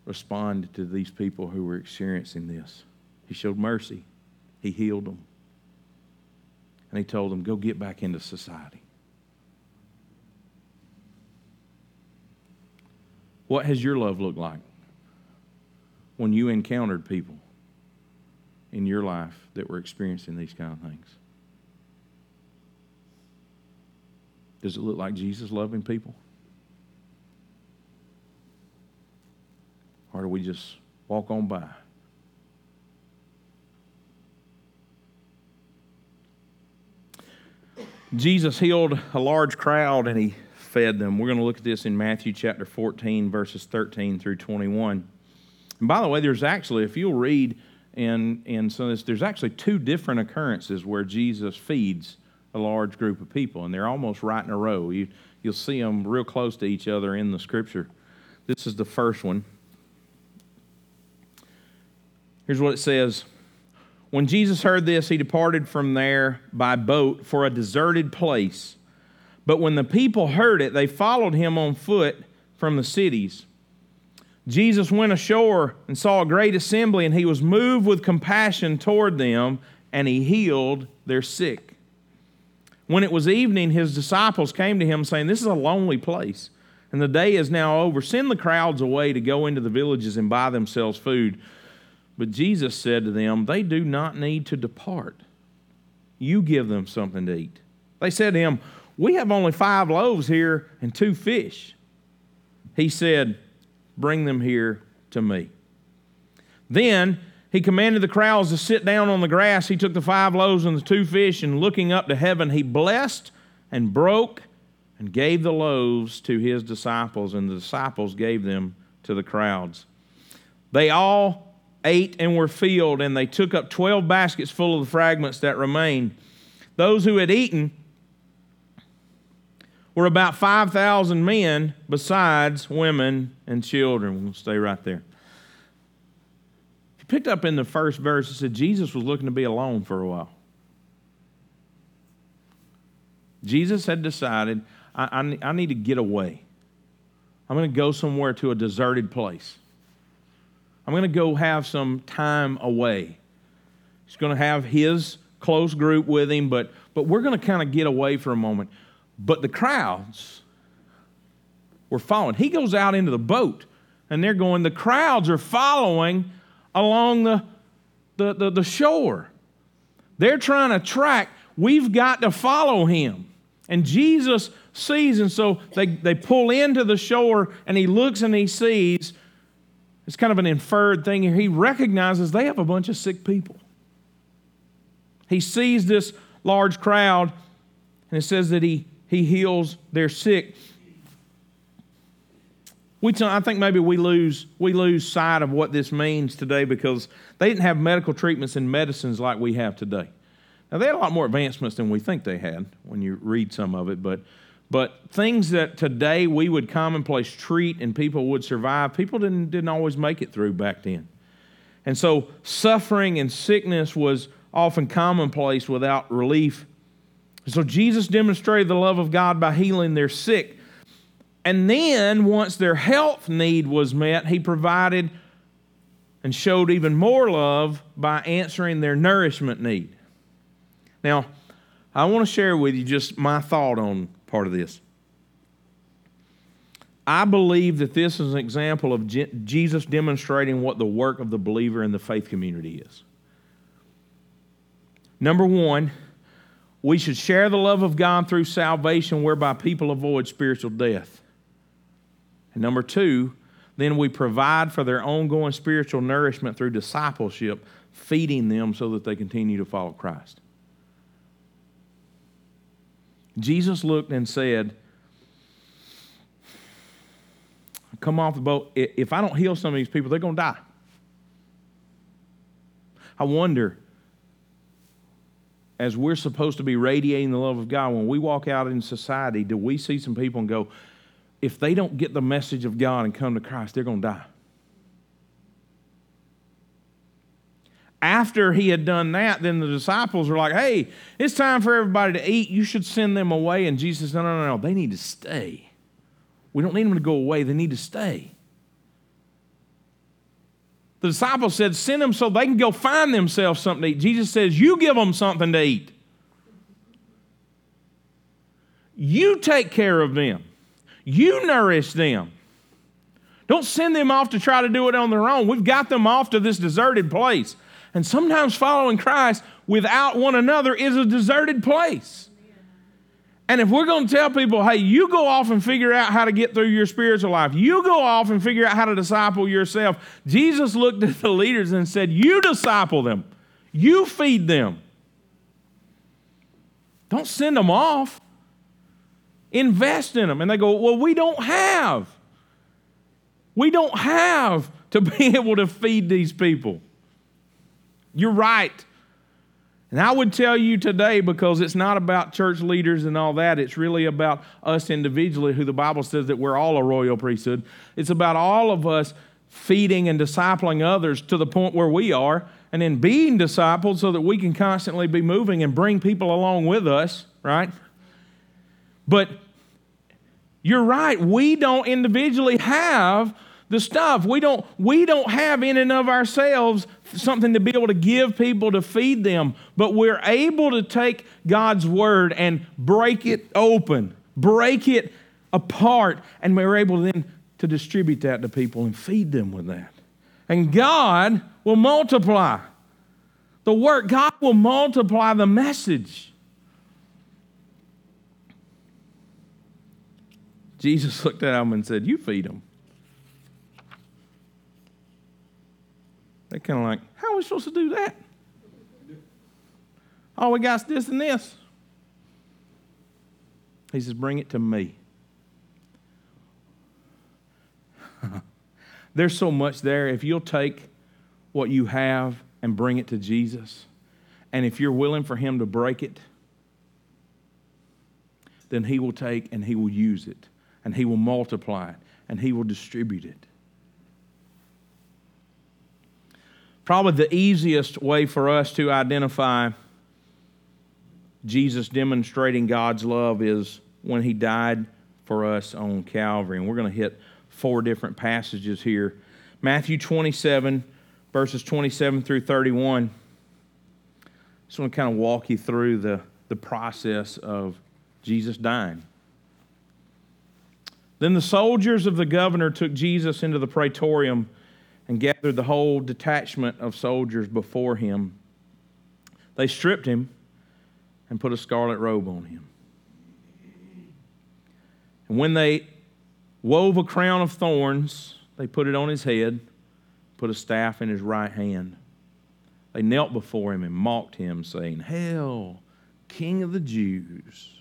responded to these people who were experiencing this. He showed mercy. He healed them. And he told them, go get back into society. What has your love looked like when you encountered people in your life that were experiencing these kind of things? Does it look like Jesus loving people? Or do we just walk on by? Jesus healed a large crowd and he fed them. We're going to look at this in Matthew chapter 14, verses 13 through 21. And by the way, there's actually, if you'll read in, in some of this, there's actually two different occurrences where Jesus feeds a large group of people, and they're almost right in a row. You, you'll see them real close to each other in the scripture. This is the first one. Here's what it says when Jesus heard this, he departed from there by boat for a deserted place. But when the people heard it, they followed him on foot from the cities. Jesus went ashore and saw a great assembly, and he was moved with compassion toward them, and he healed their sick. When it was evening, his disciples came to him, saying, This is a lonely place, and the day is now over. Send the crowds away to go into the villages and buy themselves food. But Jesus said to them, They do not need to depart. You give them something to eat. They said to him, We have only five loaves here and two fish. He said, Bring them here to me. Then he commanded the crowds to sit down on the grass. He took the five loaves and the two fish, and looking up to heaven, he blessed and broke and gave the loaves to his disciples, and the disciples gave them to the crowds. They all ate and were filled, and they took up 12 baskets full of the fragments that remained. Those who had eaten were about 5,000 men, besides women and children. We'll stay right there. Picked up in the first verse, it said Jesus was looking to be alone for a while. Jesus had decided, I, I, I need to get away. I'm going to go somewhere to a deserted place. I'm going to go have some time away. He's going to have his close group with him, but, but we're going to kind of get away for a moment. But the crowds were following. He goes out into the boat, and they're going, the crowds are following along the, the, the, the shore. They're trying to track. We've got to follow him. And Jesus sees, and so they, they pull into the shore, and he looks and he sees it's kind of an inferred thing here. He recognizes they have a bunch of sick people. He sees this large crowd, and it says that he, he heals their sick. We t- I think maybe we lose, we lose sight of what this means today because they didn't have medical treatments and medicines like we have today. Now, they had a lot more advancements than we think they had when you read some of it, but but things that today we would commonplace treat and people would survive, people didn't, didn't always make it through back then. And so suffering and sickness was often commonplace without relief. So Jesus demonstrated the love of God by healing their sick. And then, once their health need was met, he provided and showed even more love by answering their nourishment need. Now, I want to share with you just my thought on part of this. I believe that this is an example of Jesus demonstrating what the work of the believer in the faith community is. Number one, we should share the love of God through salvation, whereby people avoid spiritual death. And number two, then we provide for their ongoing spiritual nourishment through discipleship, feeding them so that they continue to follow Christ. Jesus looked and said, Come off the boat. If I don't heal some of these people, they're going to die. I wonder, as we're supposed to be radiating the love of God, when we walk out in society, do we see some people and go, if they don't get the message of God and come to Christ, they're going to die? After he had done that, then the disciples were like, hey, it's time for everybody to eat. You should send them away. And Jesus said, no, no, no, no. They need to stay. We don't need them to go away, they need to stay. The disciples said, Send them so they can go find themselves something to eat. Jesus says, You give them something to eat. You take care of them, you nourish them. Don't send them off to try to do it on their own. We've got them off to this deserted place. And sometimes following Christ without one another is a deserted place. And if we're going to tell people, hey, you go off and figure out how to get through your spiritual life, you go off and figure out how to disciple yourself, Jesus looked at the leaders and said, You disciple them, you feed them. Don't send them off. Invest in them. And they go, Well, we don't have. We don't have to be able to feed these people. You're right. And I would tell you today, because it's not about church leaders and all that, it's really about us individually, who the Bible says that we're all a royal priesthood. It's about all of us feeding and discipling others to the point where we are, and then being discipled so that we can constantly be moving and bring people along with us, right? But you're right, we don't individually have the stuff. We don't, we don't have in and of ourselves something to be able to give people to feed them, but we're able to take God's word and break it open, break it apart, and we're able then to distribute that to people and feed them with that. And God will multiply the work, God will multiply the message. Jesus looked at them and said, You feed them. They're kind of like, how are we supposed to do that? All we got is this and this. He says, bring it to me. There's so much there. If you'll take what you have and bring it to Jesus, and if you're willing for Him to break it, then He will take and He will use it, and He will multiply it, and He will distribute it. Probably the easiest way for us to identify Jesus demonstrating God's love is when he died for us on Calvary. And we're going to hit four different passages here Matthew 27, verses 27 through 31. I Just want to kind of walk you through the, the process of Jesus dying. Then the soldiers of the governor took Jesus into the praetorium and gathered the whole detachment of soldiers before him. They stripped him and put a scarlet robe on him. And when they wove a crown of thorns, they put it on his head, put a staff in his right hand. They knelt before him and mocked him, saying, Hail, King of the Jews.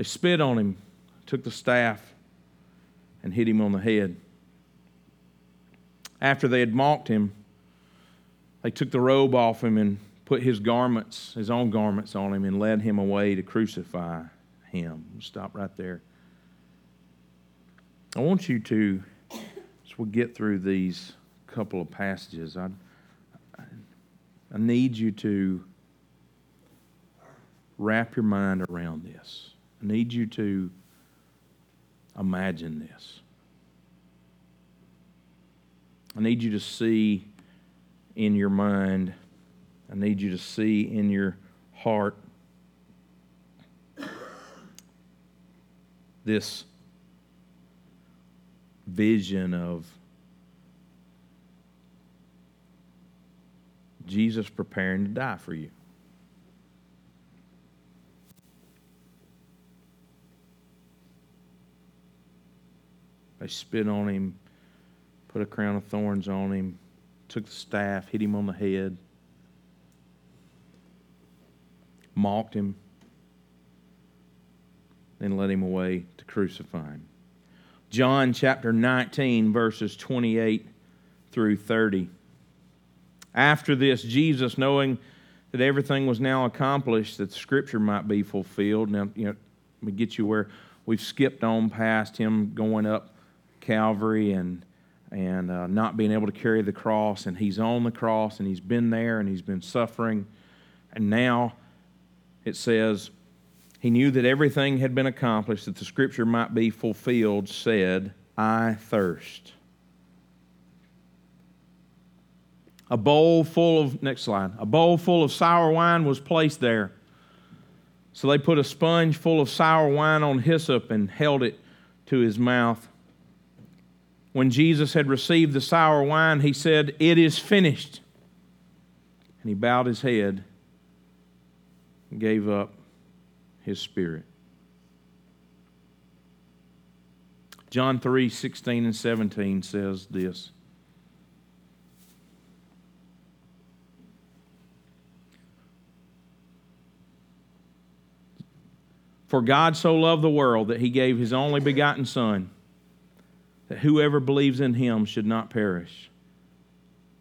They spit on him, took the staff, and hit him on the head. After they had mocked him, they took the robe off him and put his garments, his own garments, on him and led him away to crucify him. Stop right there. I want you to, as we get through these couple of passages, I, I need you to wrap your mind around this. I need you to imagine this. I need you to see in your mind, I need you to see in your heart this vision of Jesus preparing to die for you. They spit on him, put a crown of thorns on him, took the staff, hit him on the head, mocked him, then led him away to crucify him. John chapter 19, verses 28 through 30. After this, Jesus, knowing that everything was now accomplished, that scripture might be fulfilled. Now, you know, let me get you where we've skipped on past him going up Calvary and and uh, not being able to carry the cross, and he's on the cross, and he's been there, and he's been suffering, and now it says he knew that everything had been accomplished, that the scripture might be fulfilled. Said, "I thirst." A bowl full of next slide. A bowl full of sour wine was placed there. So they put a sponge full of sour wine on hyssop and held it to his mouth. When Jesus had received the sour wine, he said, It is finished. And he bowed his head and gave up his spirit. John 3 16 and 17 says this. For God so loved the world that he gave his only begotten Son, that whoever believes in him should not perish,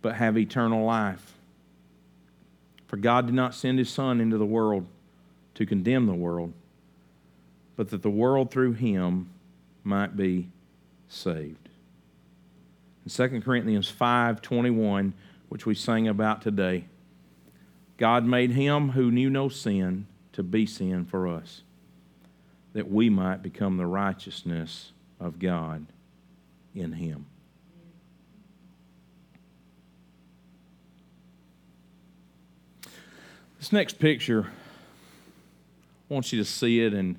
but have eternal life. For God did not send his Son into the world to condemn the world, but that the world through him might be saved. In 2 Corinthians 5:21, which we sang about today, God made him who knew no sin to be sin for us that we might become the righteousness of God in Him. This next picture, I want you to see it and,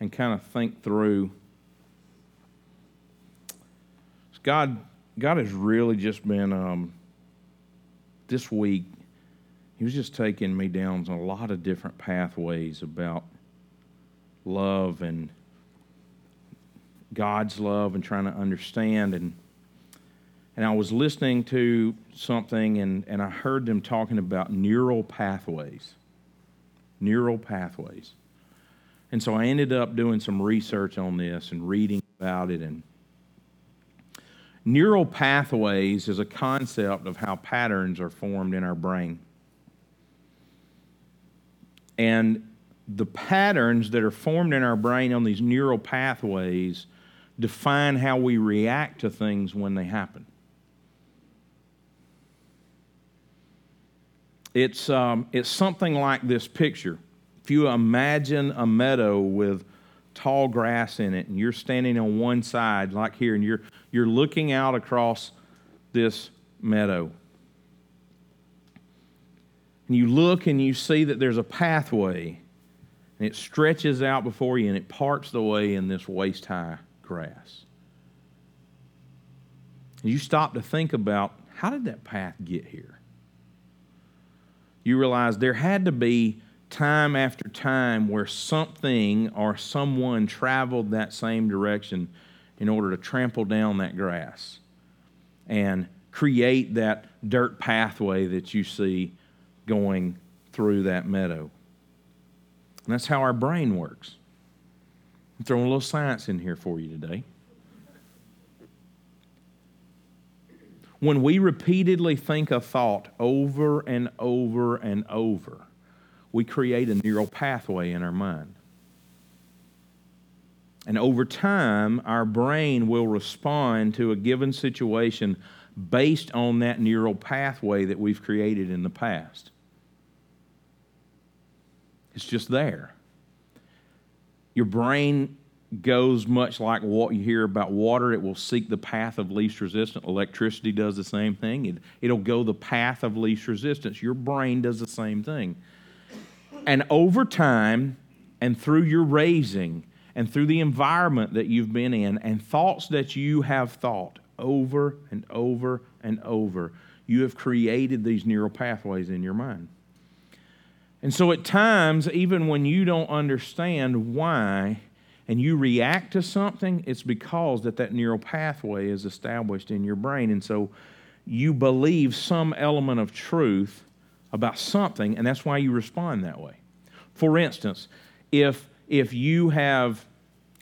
and kind of think through. God, God has really just been, um, this week, He was just taking me down a lot of different pathways about love and God's love and trying to understand and and I was listening to something and, and I heard them talking about neural pathways. Neural pathways. And so I ended up doing some research on this and reading about it and neural pathways is a concept of how patterns are formed in our brain. And the patterns that are formed in our brain on these neural pathways define how we react to things when they happen. It's, um, it's something like this picture. If you imagine a meadow with tall grass in it, and you're standing on one side, like here, and you're, you're looking out across this meadow. And you look and you see that there's a pathway and it stretches out before you and it parts the way in this waist high grass. And you stop to think about how did that path get here? You realize there had to be time after time where something or someone traveled that same direction in order to trample down that grass and create that dirt pathway that you see going through that meadow. And that's how our brain works. I'm throwing a little science in here for you today. When we repeatedly think a thought over and over and over, we create a neural pathway in our mind. And over time, our brain will respond to a given situation based on that neural pathway that we've created in the past. It's just there. Your brain goes much like what you hear about water. It will seek the path of least resistance. Electricity does the same thing. It, it'll go the path of least resistance. Your brain does the same thing. And over time, and through your raising, and through the environment that you've been in, and thoughts that you have thought over and over and over, you have created these neural pathways in your mind. And so at times, even when you don't understand why and you react to something, it's because that that neural pathway is established in your brain. And so you believe some element of truth about something, and that's why you respond that way. For instance, if if you have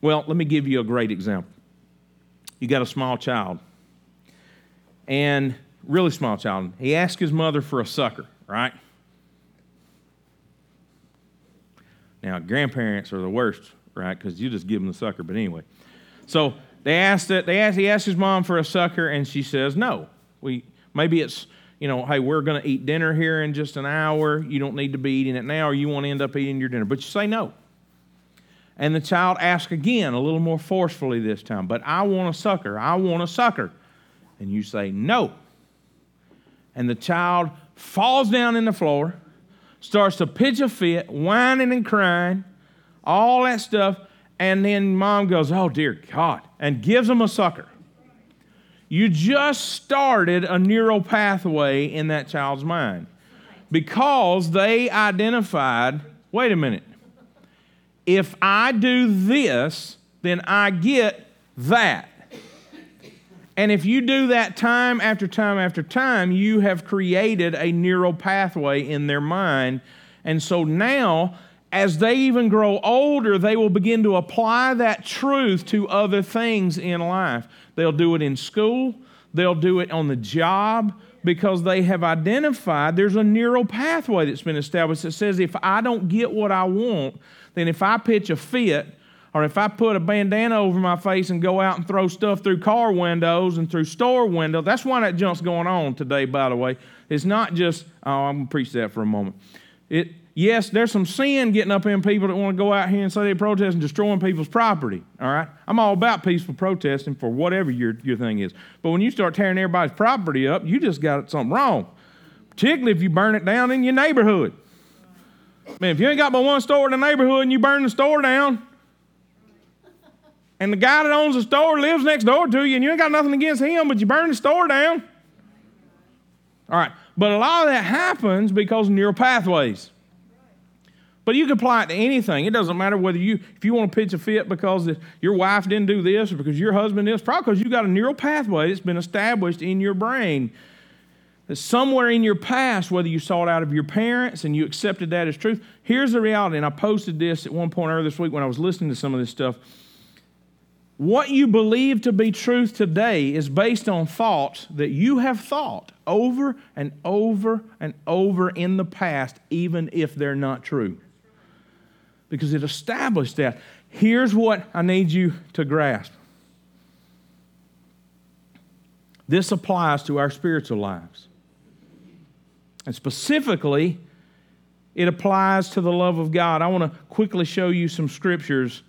well, let me give you a great example. You got a small child, and really small child. He asked his mother for a sucker, right? Now, grandparents are the worst, right? Because you just give them the sucker. But anyway, so they asked it. They asked. He asked his mom for a sucker, and she says no. We maybe it's you know, hey, we're going to eat dinner here in just an hour. You don't need to be eating it now, or you want to end up eating your dinner. But you say no. And the child asks again, a little more forcefully this time, but I want a sucker. I want a sucker. And you say no. And the child falls down in the floor starts to pitch a fit, whining and crying, all that stuff. And then mom goes, Oh, dear God, and gives him a sucker. You just started a neural pathway in that child's mind because they identified wait a minute, if I do this, then I get that. And if you do that time after time after time, you have created a neural pathway in their mind. And so now, as they even grow older, they will begin to apply that truth to other things in life. They'll do it in school, they'll do it on the job because they have identified there's a neural pathway that's been established that says if I don't get what I want, then if I pitch a fit, or if I put a bandana over my face and go out and throw stuff through car windows and through store windows, that's why that junk's going on today, by the way. It's not just, oh, I'm going to preach that for a moment. It, yes, there's some sin getting up in people that want to go out here and say they protest and destroying people's property, all right? I'm all about peaceful protesting for whatever your, your thing is. But when you start tearing everybody's property up, you just got something wrong, particularly if you burn it down in your neighborhood. Man, if you ain't got but one store in the neighborhood and you burn the store down, and the guy that owns the store lives next door to you, and you ain't got nothing against him, but you burn the store down. All right, but a lot of that happens because of neural pathways. But you can apply it to anything. It doesn't matter whether you, if you want to pitch a fit because your wife didn't do this or because your husband did is, probably because you got a neural pathway that's been established in your brain. That somewhere in your past, whether you saw it out of your parents and you accepted that as truth, here's the reality. And I posted this at one point earlier this week when I was listening to some of this stuff. What you believe to be truth today is based on thoughts that you have thought over and over and over in the past, even if they're not true. Because it established that. Here's what I need you to grasp this applies to our spiritual lives. And specifically, it applies to the love of God. I want to quickly show you some scriptures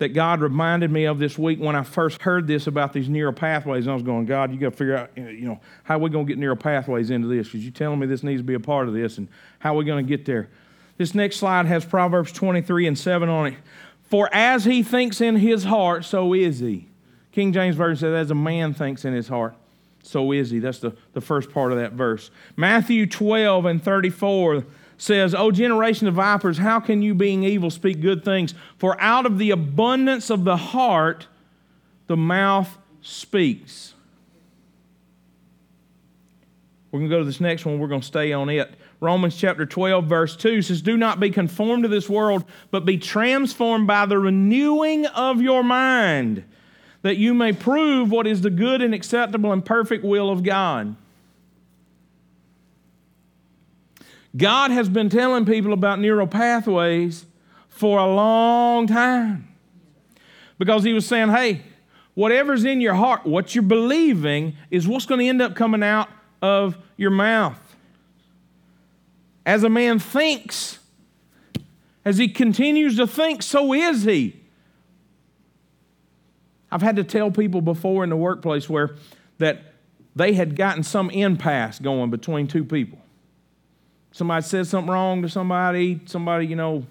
that God reminded me of this week when I first heard this about these neural pathways. And I was going, God, you got to figure out, you know, how we going to get neural pathways into this? Because you're telling me this needs to be a part of this, and how we going to get there? This next slide has Proverbs 23 and 7 on it. For as he thinks in his heart, so is he. King James Version says, as a man thinks in his heart, so is he. That's the, the first part of that verse. Matthew 12 and 34 says, O generation of vipers, how can you, being evil, speak good things? For out of the abundance of the heart, the mouth speaks. We're going to go to this next one. We're going to stay on it. Romans chapter 12, verse 2 says, Do not be conformed to this world, but be transformed by the renewing of your mind, that you may prove what is the good and acceptable and perfect will of God. God has been telling people about neural pathways for a long time. Because he was saying, hey, whatever's in your heart, what you're believing, is what's going to end up coming out of your mouth. As a man thinks, as he continues to think, so is he. I've had to tell people before in the workplace where that they had gotten some impasse going between two people. Somebody said something wrong to somebody, somebody, you know,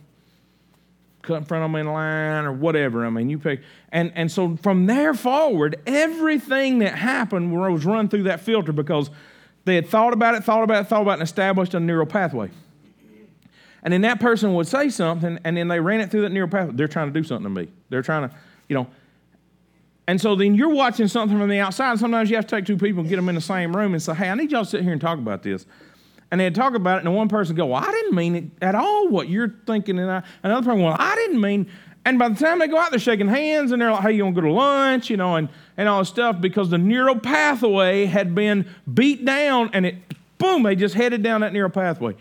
cut in front of them in line or whatever. I mean, you pick. And, and so from there forward, everything that happened was run through that filter because they had thought about it, thought about it, thought about it, and established a neural pathway. And then that person would say something, and then they ran it through that neural pathway. They're trying to do something to me. They're trying to, you know. And so then you're watching something from the outside. Sometimes you have to take two people and get them in the same room and say, hey, I need y'all to sit here and talk about this. And they'd talk about it, and one person go, well, I didn't mean it at all what you're thinking. And I, another person, well, I didn't mean. And by the time they go out, they're shaking hands, and they're like, hey, you want to go to lunch, you know, and, and all this stuff because the neural pathway had been beat down, and it, boom, they just headed down that neural pathway.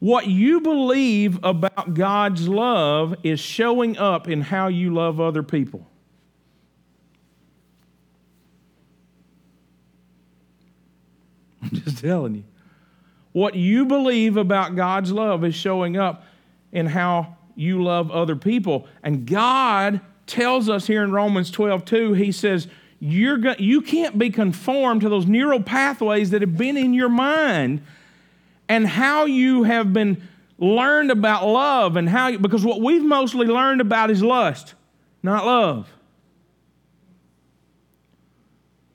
What you believe about God's love is showing up in how you love other people. Just telling you. What you believe about God's love is showing up in how you love other people. And God tells us here in Romans 12, 2, He says, You're go- you can't be conformed to those neural pathways that have been in your mind and how you have been learned about love and how, because what we've mostly learned about is lust, not love.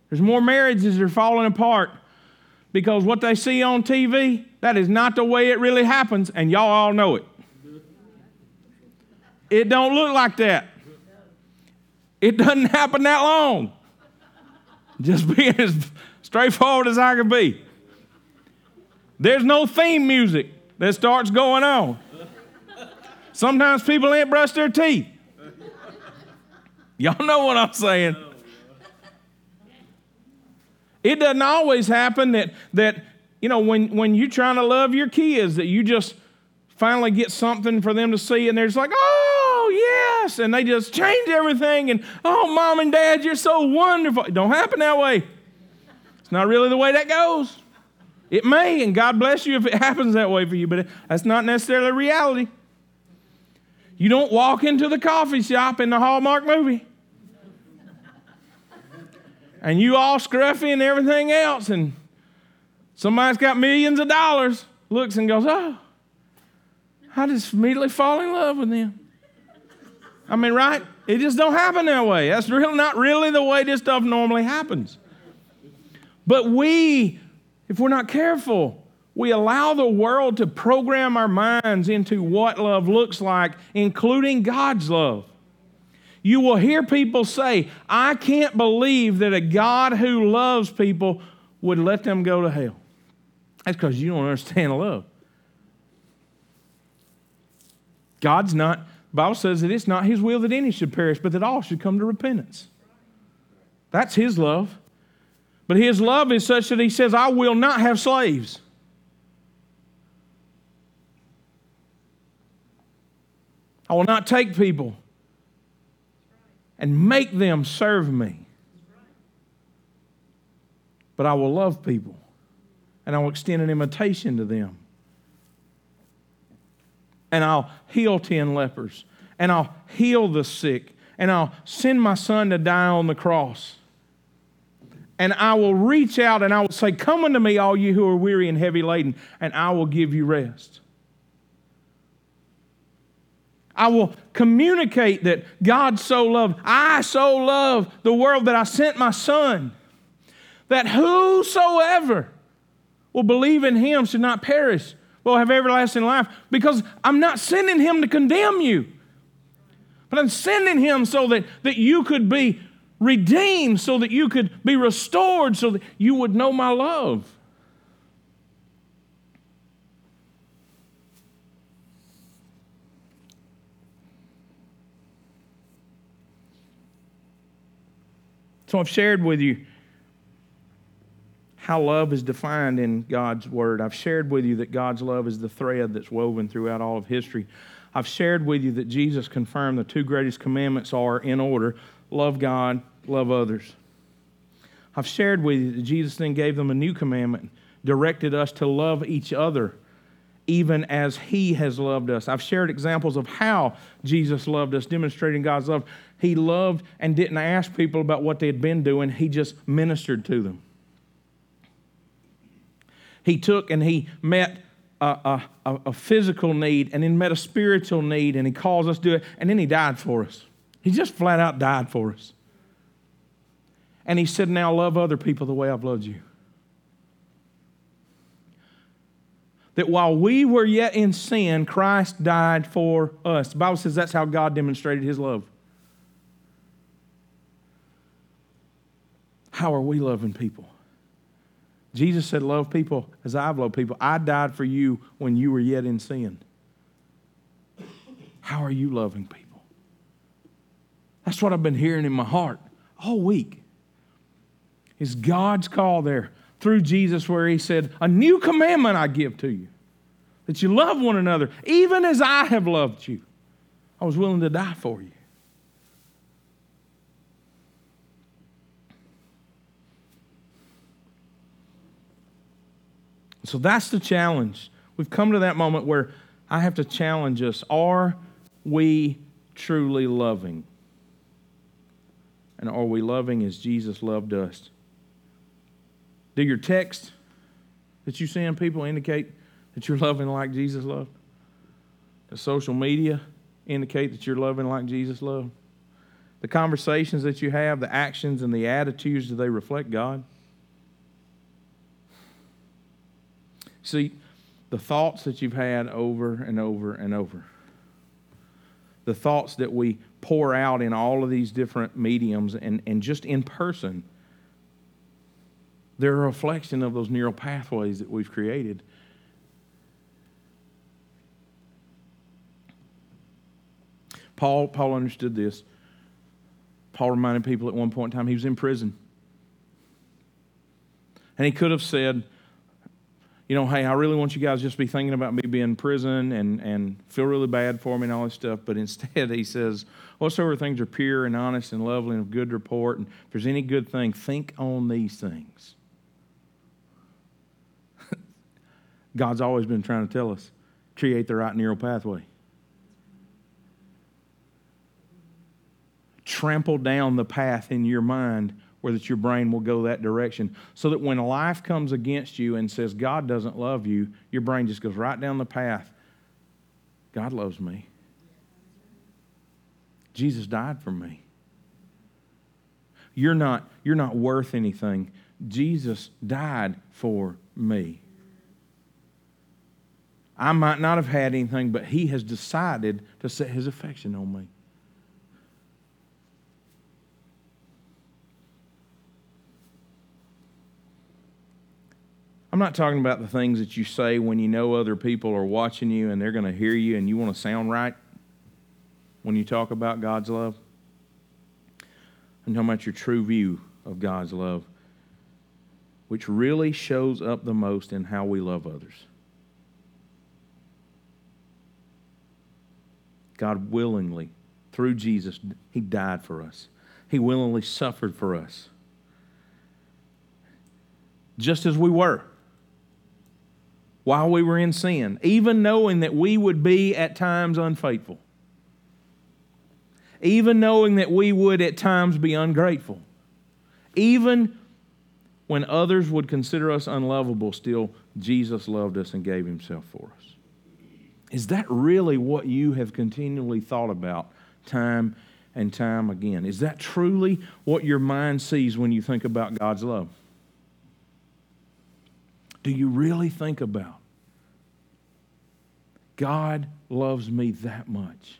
There's more marriages that are falling apart because what they see on TV, that is not the way it really happens, and y'all all know it. It don't look like that. It doesn't happen that long. Just being as straightforward as I can be. There's no theme music that starts going on. Sometimes people ain't brushed their teeth. Y'all know what I'm saying. It doesn't always happen that, that you know, when, when you're trying to love your kids, that you just finally get something for them to see and they're just like, oh, yes. And they just change everything. And, oh, mom and dad, you're so wonderful. It don't happen that way. It's not really the way that goes. It may, and God bless you if it happens that way for you, but that's not necessarily reality. You don't walk into the coffee shop in the Hallmark movie and you all scruffy and everything else, and somebody's got millions of dollars, looks and goes, Oh, I just immediately fall in love with them. I mean, right? It just don't happen that way. That's really not really the way this stuff normally happens. But we, if we're not careful, we allow the world to program our minds into what love looks like, including God's love. You will hear people say, I can't believe that a God who loves people would let them go to hell. That's because you don't understand love. God's not, Bible says that it's not his will that any should perish, but that all should come to repentance. That's his love. But his love is such that he says, I will not have slaves. I will not take people and make them serve me. But I will love people and I will extend an invitation to them. And I'll heal 10 lepers and I'll heal the sick and I'll send my son to die on the cross. And I will reach out and I will say, Come unto me, all you who are weary and heavy laden, and I will give you rest. I will communicate that God so loved, I so love the world that I sent my son, that whosoever will believe in him should not perish, but will have everlasting life, because I'm not sending him to condemn you, but I'm sending him so that, that you could be redeemed, so that you could be restored, so that you would know my love. So I've shared with you how love is defined in God's Word. I've shared with you that God's love is the thread that's woven throughout all of history. I've shared with you that Jesus confirmed the two greatest commandments are in order love God, love others. I've shared with you that Jesus then gave them a new commandment, directed us to love each other even as he has loved us. I've shared examples of how Jesus loved us, demonstrating God's love. He loved and didn't ask people about what they had been doing, he just ministered to them. He took and he met a, a, a, physical need and then met a spiritual need, and he calls us to do it, and then he died for us. He just flat out died for us. And he said, Now love other people the way I've loved you. That while we were yet in sin, Christ died for us. The Bible says that's how God demonstrated his love. How are we loving people? Jesus said, Love people as I've loved people. I died for you when you were yet in sin. How are you loving people? That's what I've been hearing in my heart all week. Is God's call there through Jesus where he said, A new commandment I give to you that you love one another, even as I have loved you. I was willing to die for you. So that's the challenge. We've come to that moment where I have to challenge us are we truly loving? And are we loving as Jesus loved us? Do your texts that you send people indicate that you're loving like Jesus loved? Does social media indicate that you're loving like Jesus loved? The conversations that you have, the actions and the attitudes, do they reflect God? See, the thoughts that you've had over and over and over, the thoughts that we pour out in all of these different mediums and, and just in person they're a reflection of those neural pathways that we've created. Paul, Paul understood this. Paul reminded people at one point in time he was in prison. And he could have said, you know, hey, I really want you guys just to be thinking about me being in prison and, and feel really bad for me and all this stuff. But instead, he says, whatsoever things are pure and honest and lovely and of good report, and if there's any good thing, think on these things. God's always been trying to tell us create the right neural pathway. Trample down the path in your mind where that your brain will go that direction so that when life comes against you and says God doesn't love you, your brain just goes right down the path. God loves me. Jesus died for me. You're not, you're not worth anything. Jesus died for me. I might not have had anything, but He has decided to set His affection on me. I'm not talking about the things that you say when you know other people are watching you and they're going to hear you and you want to sound right when you talk about God's love. I'm talking about your true view of God's love, which really shows up the most in how we love others. God willingly, through Jesus, He died for us. He willingly suffered for us. Just as we were while we were in sin, even knowing that we would be at times unfaithful, even knowing that we would at times be ungrateful, even when others would consider us unlovable, still Jesus loved us and gave Himself for us. Is that really what you have continually thought about time and time again? Is that truly what your mind sees when you think about God's love? Do you really think about God loves me that much?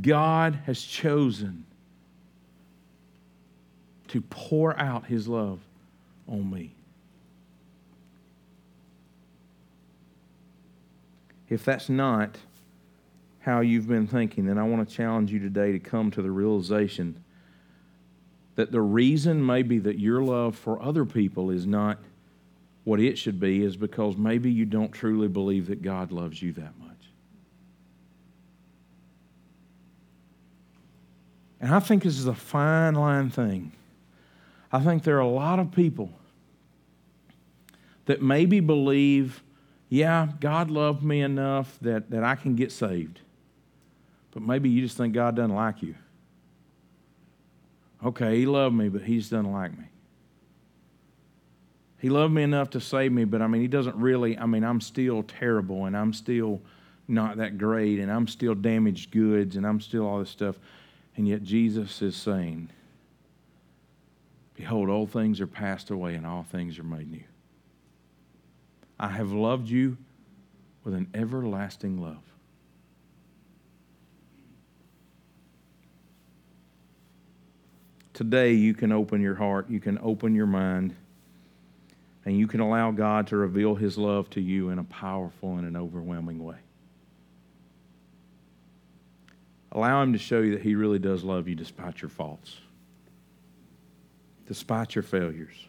God has chosen to pour out his love on me. If that's not how you've been thinking, then I want to challenge you today to come to the realization that the reason maybe that your love for other people is not what it should be is because maybe you don't truly believe that God loves you that much. And I think this is a fine line thing. I think there are a lot of people that maybe believe yeah, God loved me enough that, that I can get saved. But maybe you just think God doesn't like you. Okay, He loved me, but He just doesn't like me. He loved me enough to save me, but I mean, He doesn't really, I mean, I'm still terrible and I'm still not that great and I'm still damaged goods and I'm still all this stuff. And yet Jesus is saying, Behold, all things are passed away and all things are made new. I have loved you with an everlasting love. Today, you can open your heart, you can open your mind, and you can allow God to reveal His love to you in a powerful and an overwhelming way. Allow Him to show you that He really does love you despite your faults, despite your failures,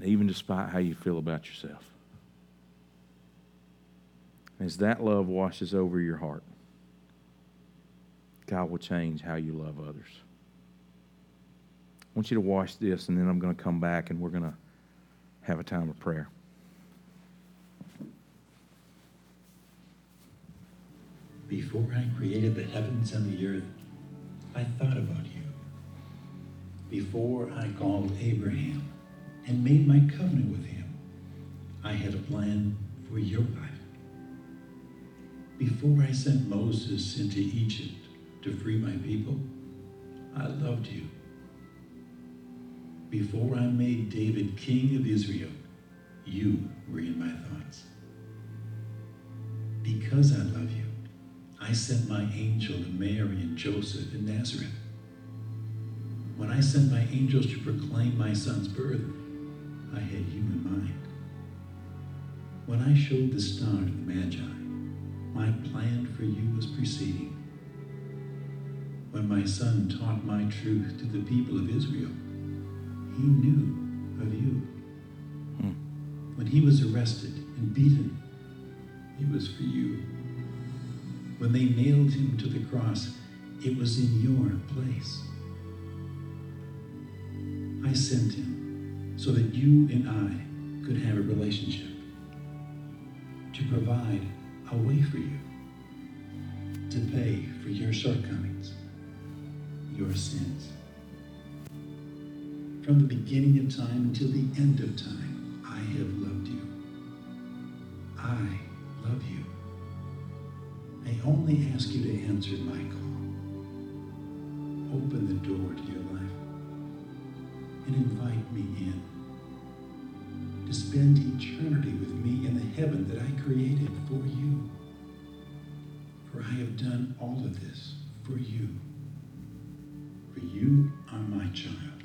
and even despite how you feel about yourself. As that love washes over your heart, God will change how you love others. I want you to watch this, and then I'm going to come back and we're going to have a time of prayer. Before I created the heavens and the earth, I thought about you. Before I called Abraham and made my covenant with him, I had a plan for your life. Before I sent Moses into Egypt to free my people, I loved you. Before I made David king of Israel, you were in my thoughts. Because I love you, I sent my angel to Mary and Joseph in Nazareth. When I sent my angels to proclaim my son's birth, I had you in mind. When I showed the star to the Magi, my plan for you was proceeding. When my son taught my truth to the people of Israel, he knew of you. Hmm. When he was arrested and beaten, it was for you. When they nailed him to the cross, it was in your place. I sent him so that you and I could have a relationship, to provide a way for you, to pay for your shortcomings, your sins. From the beginning of time until the end of time, I have loved you. I love you. I only ask you to answer my call. Open the door to your life and invite me in to spend eternity with me in the heaven that I created for you. For I have done all of this for you. For you are my child,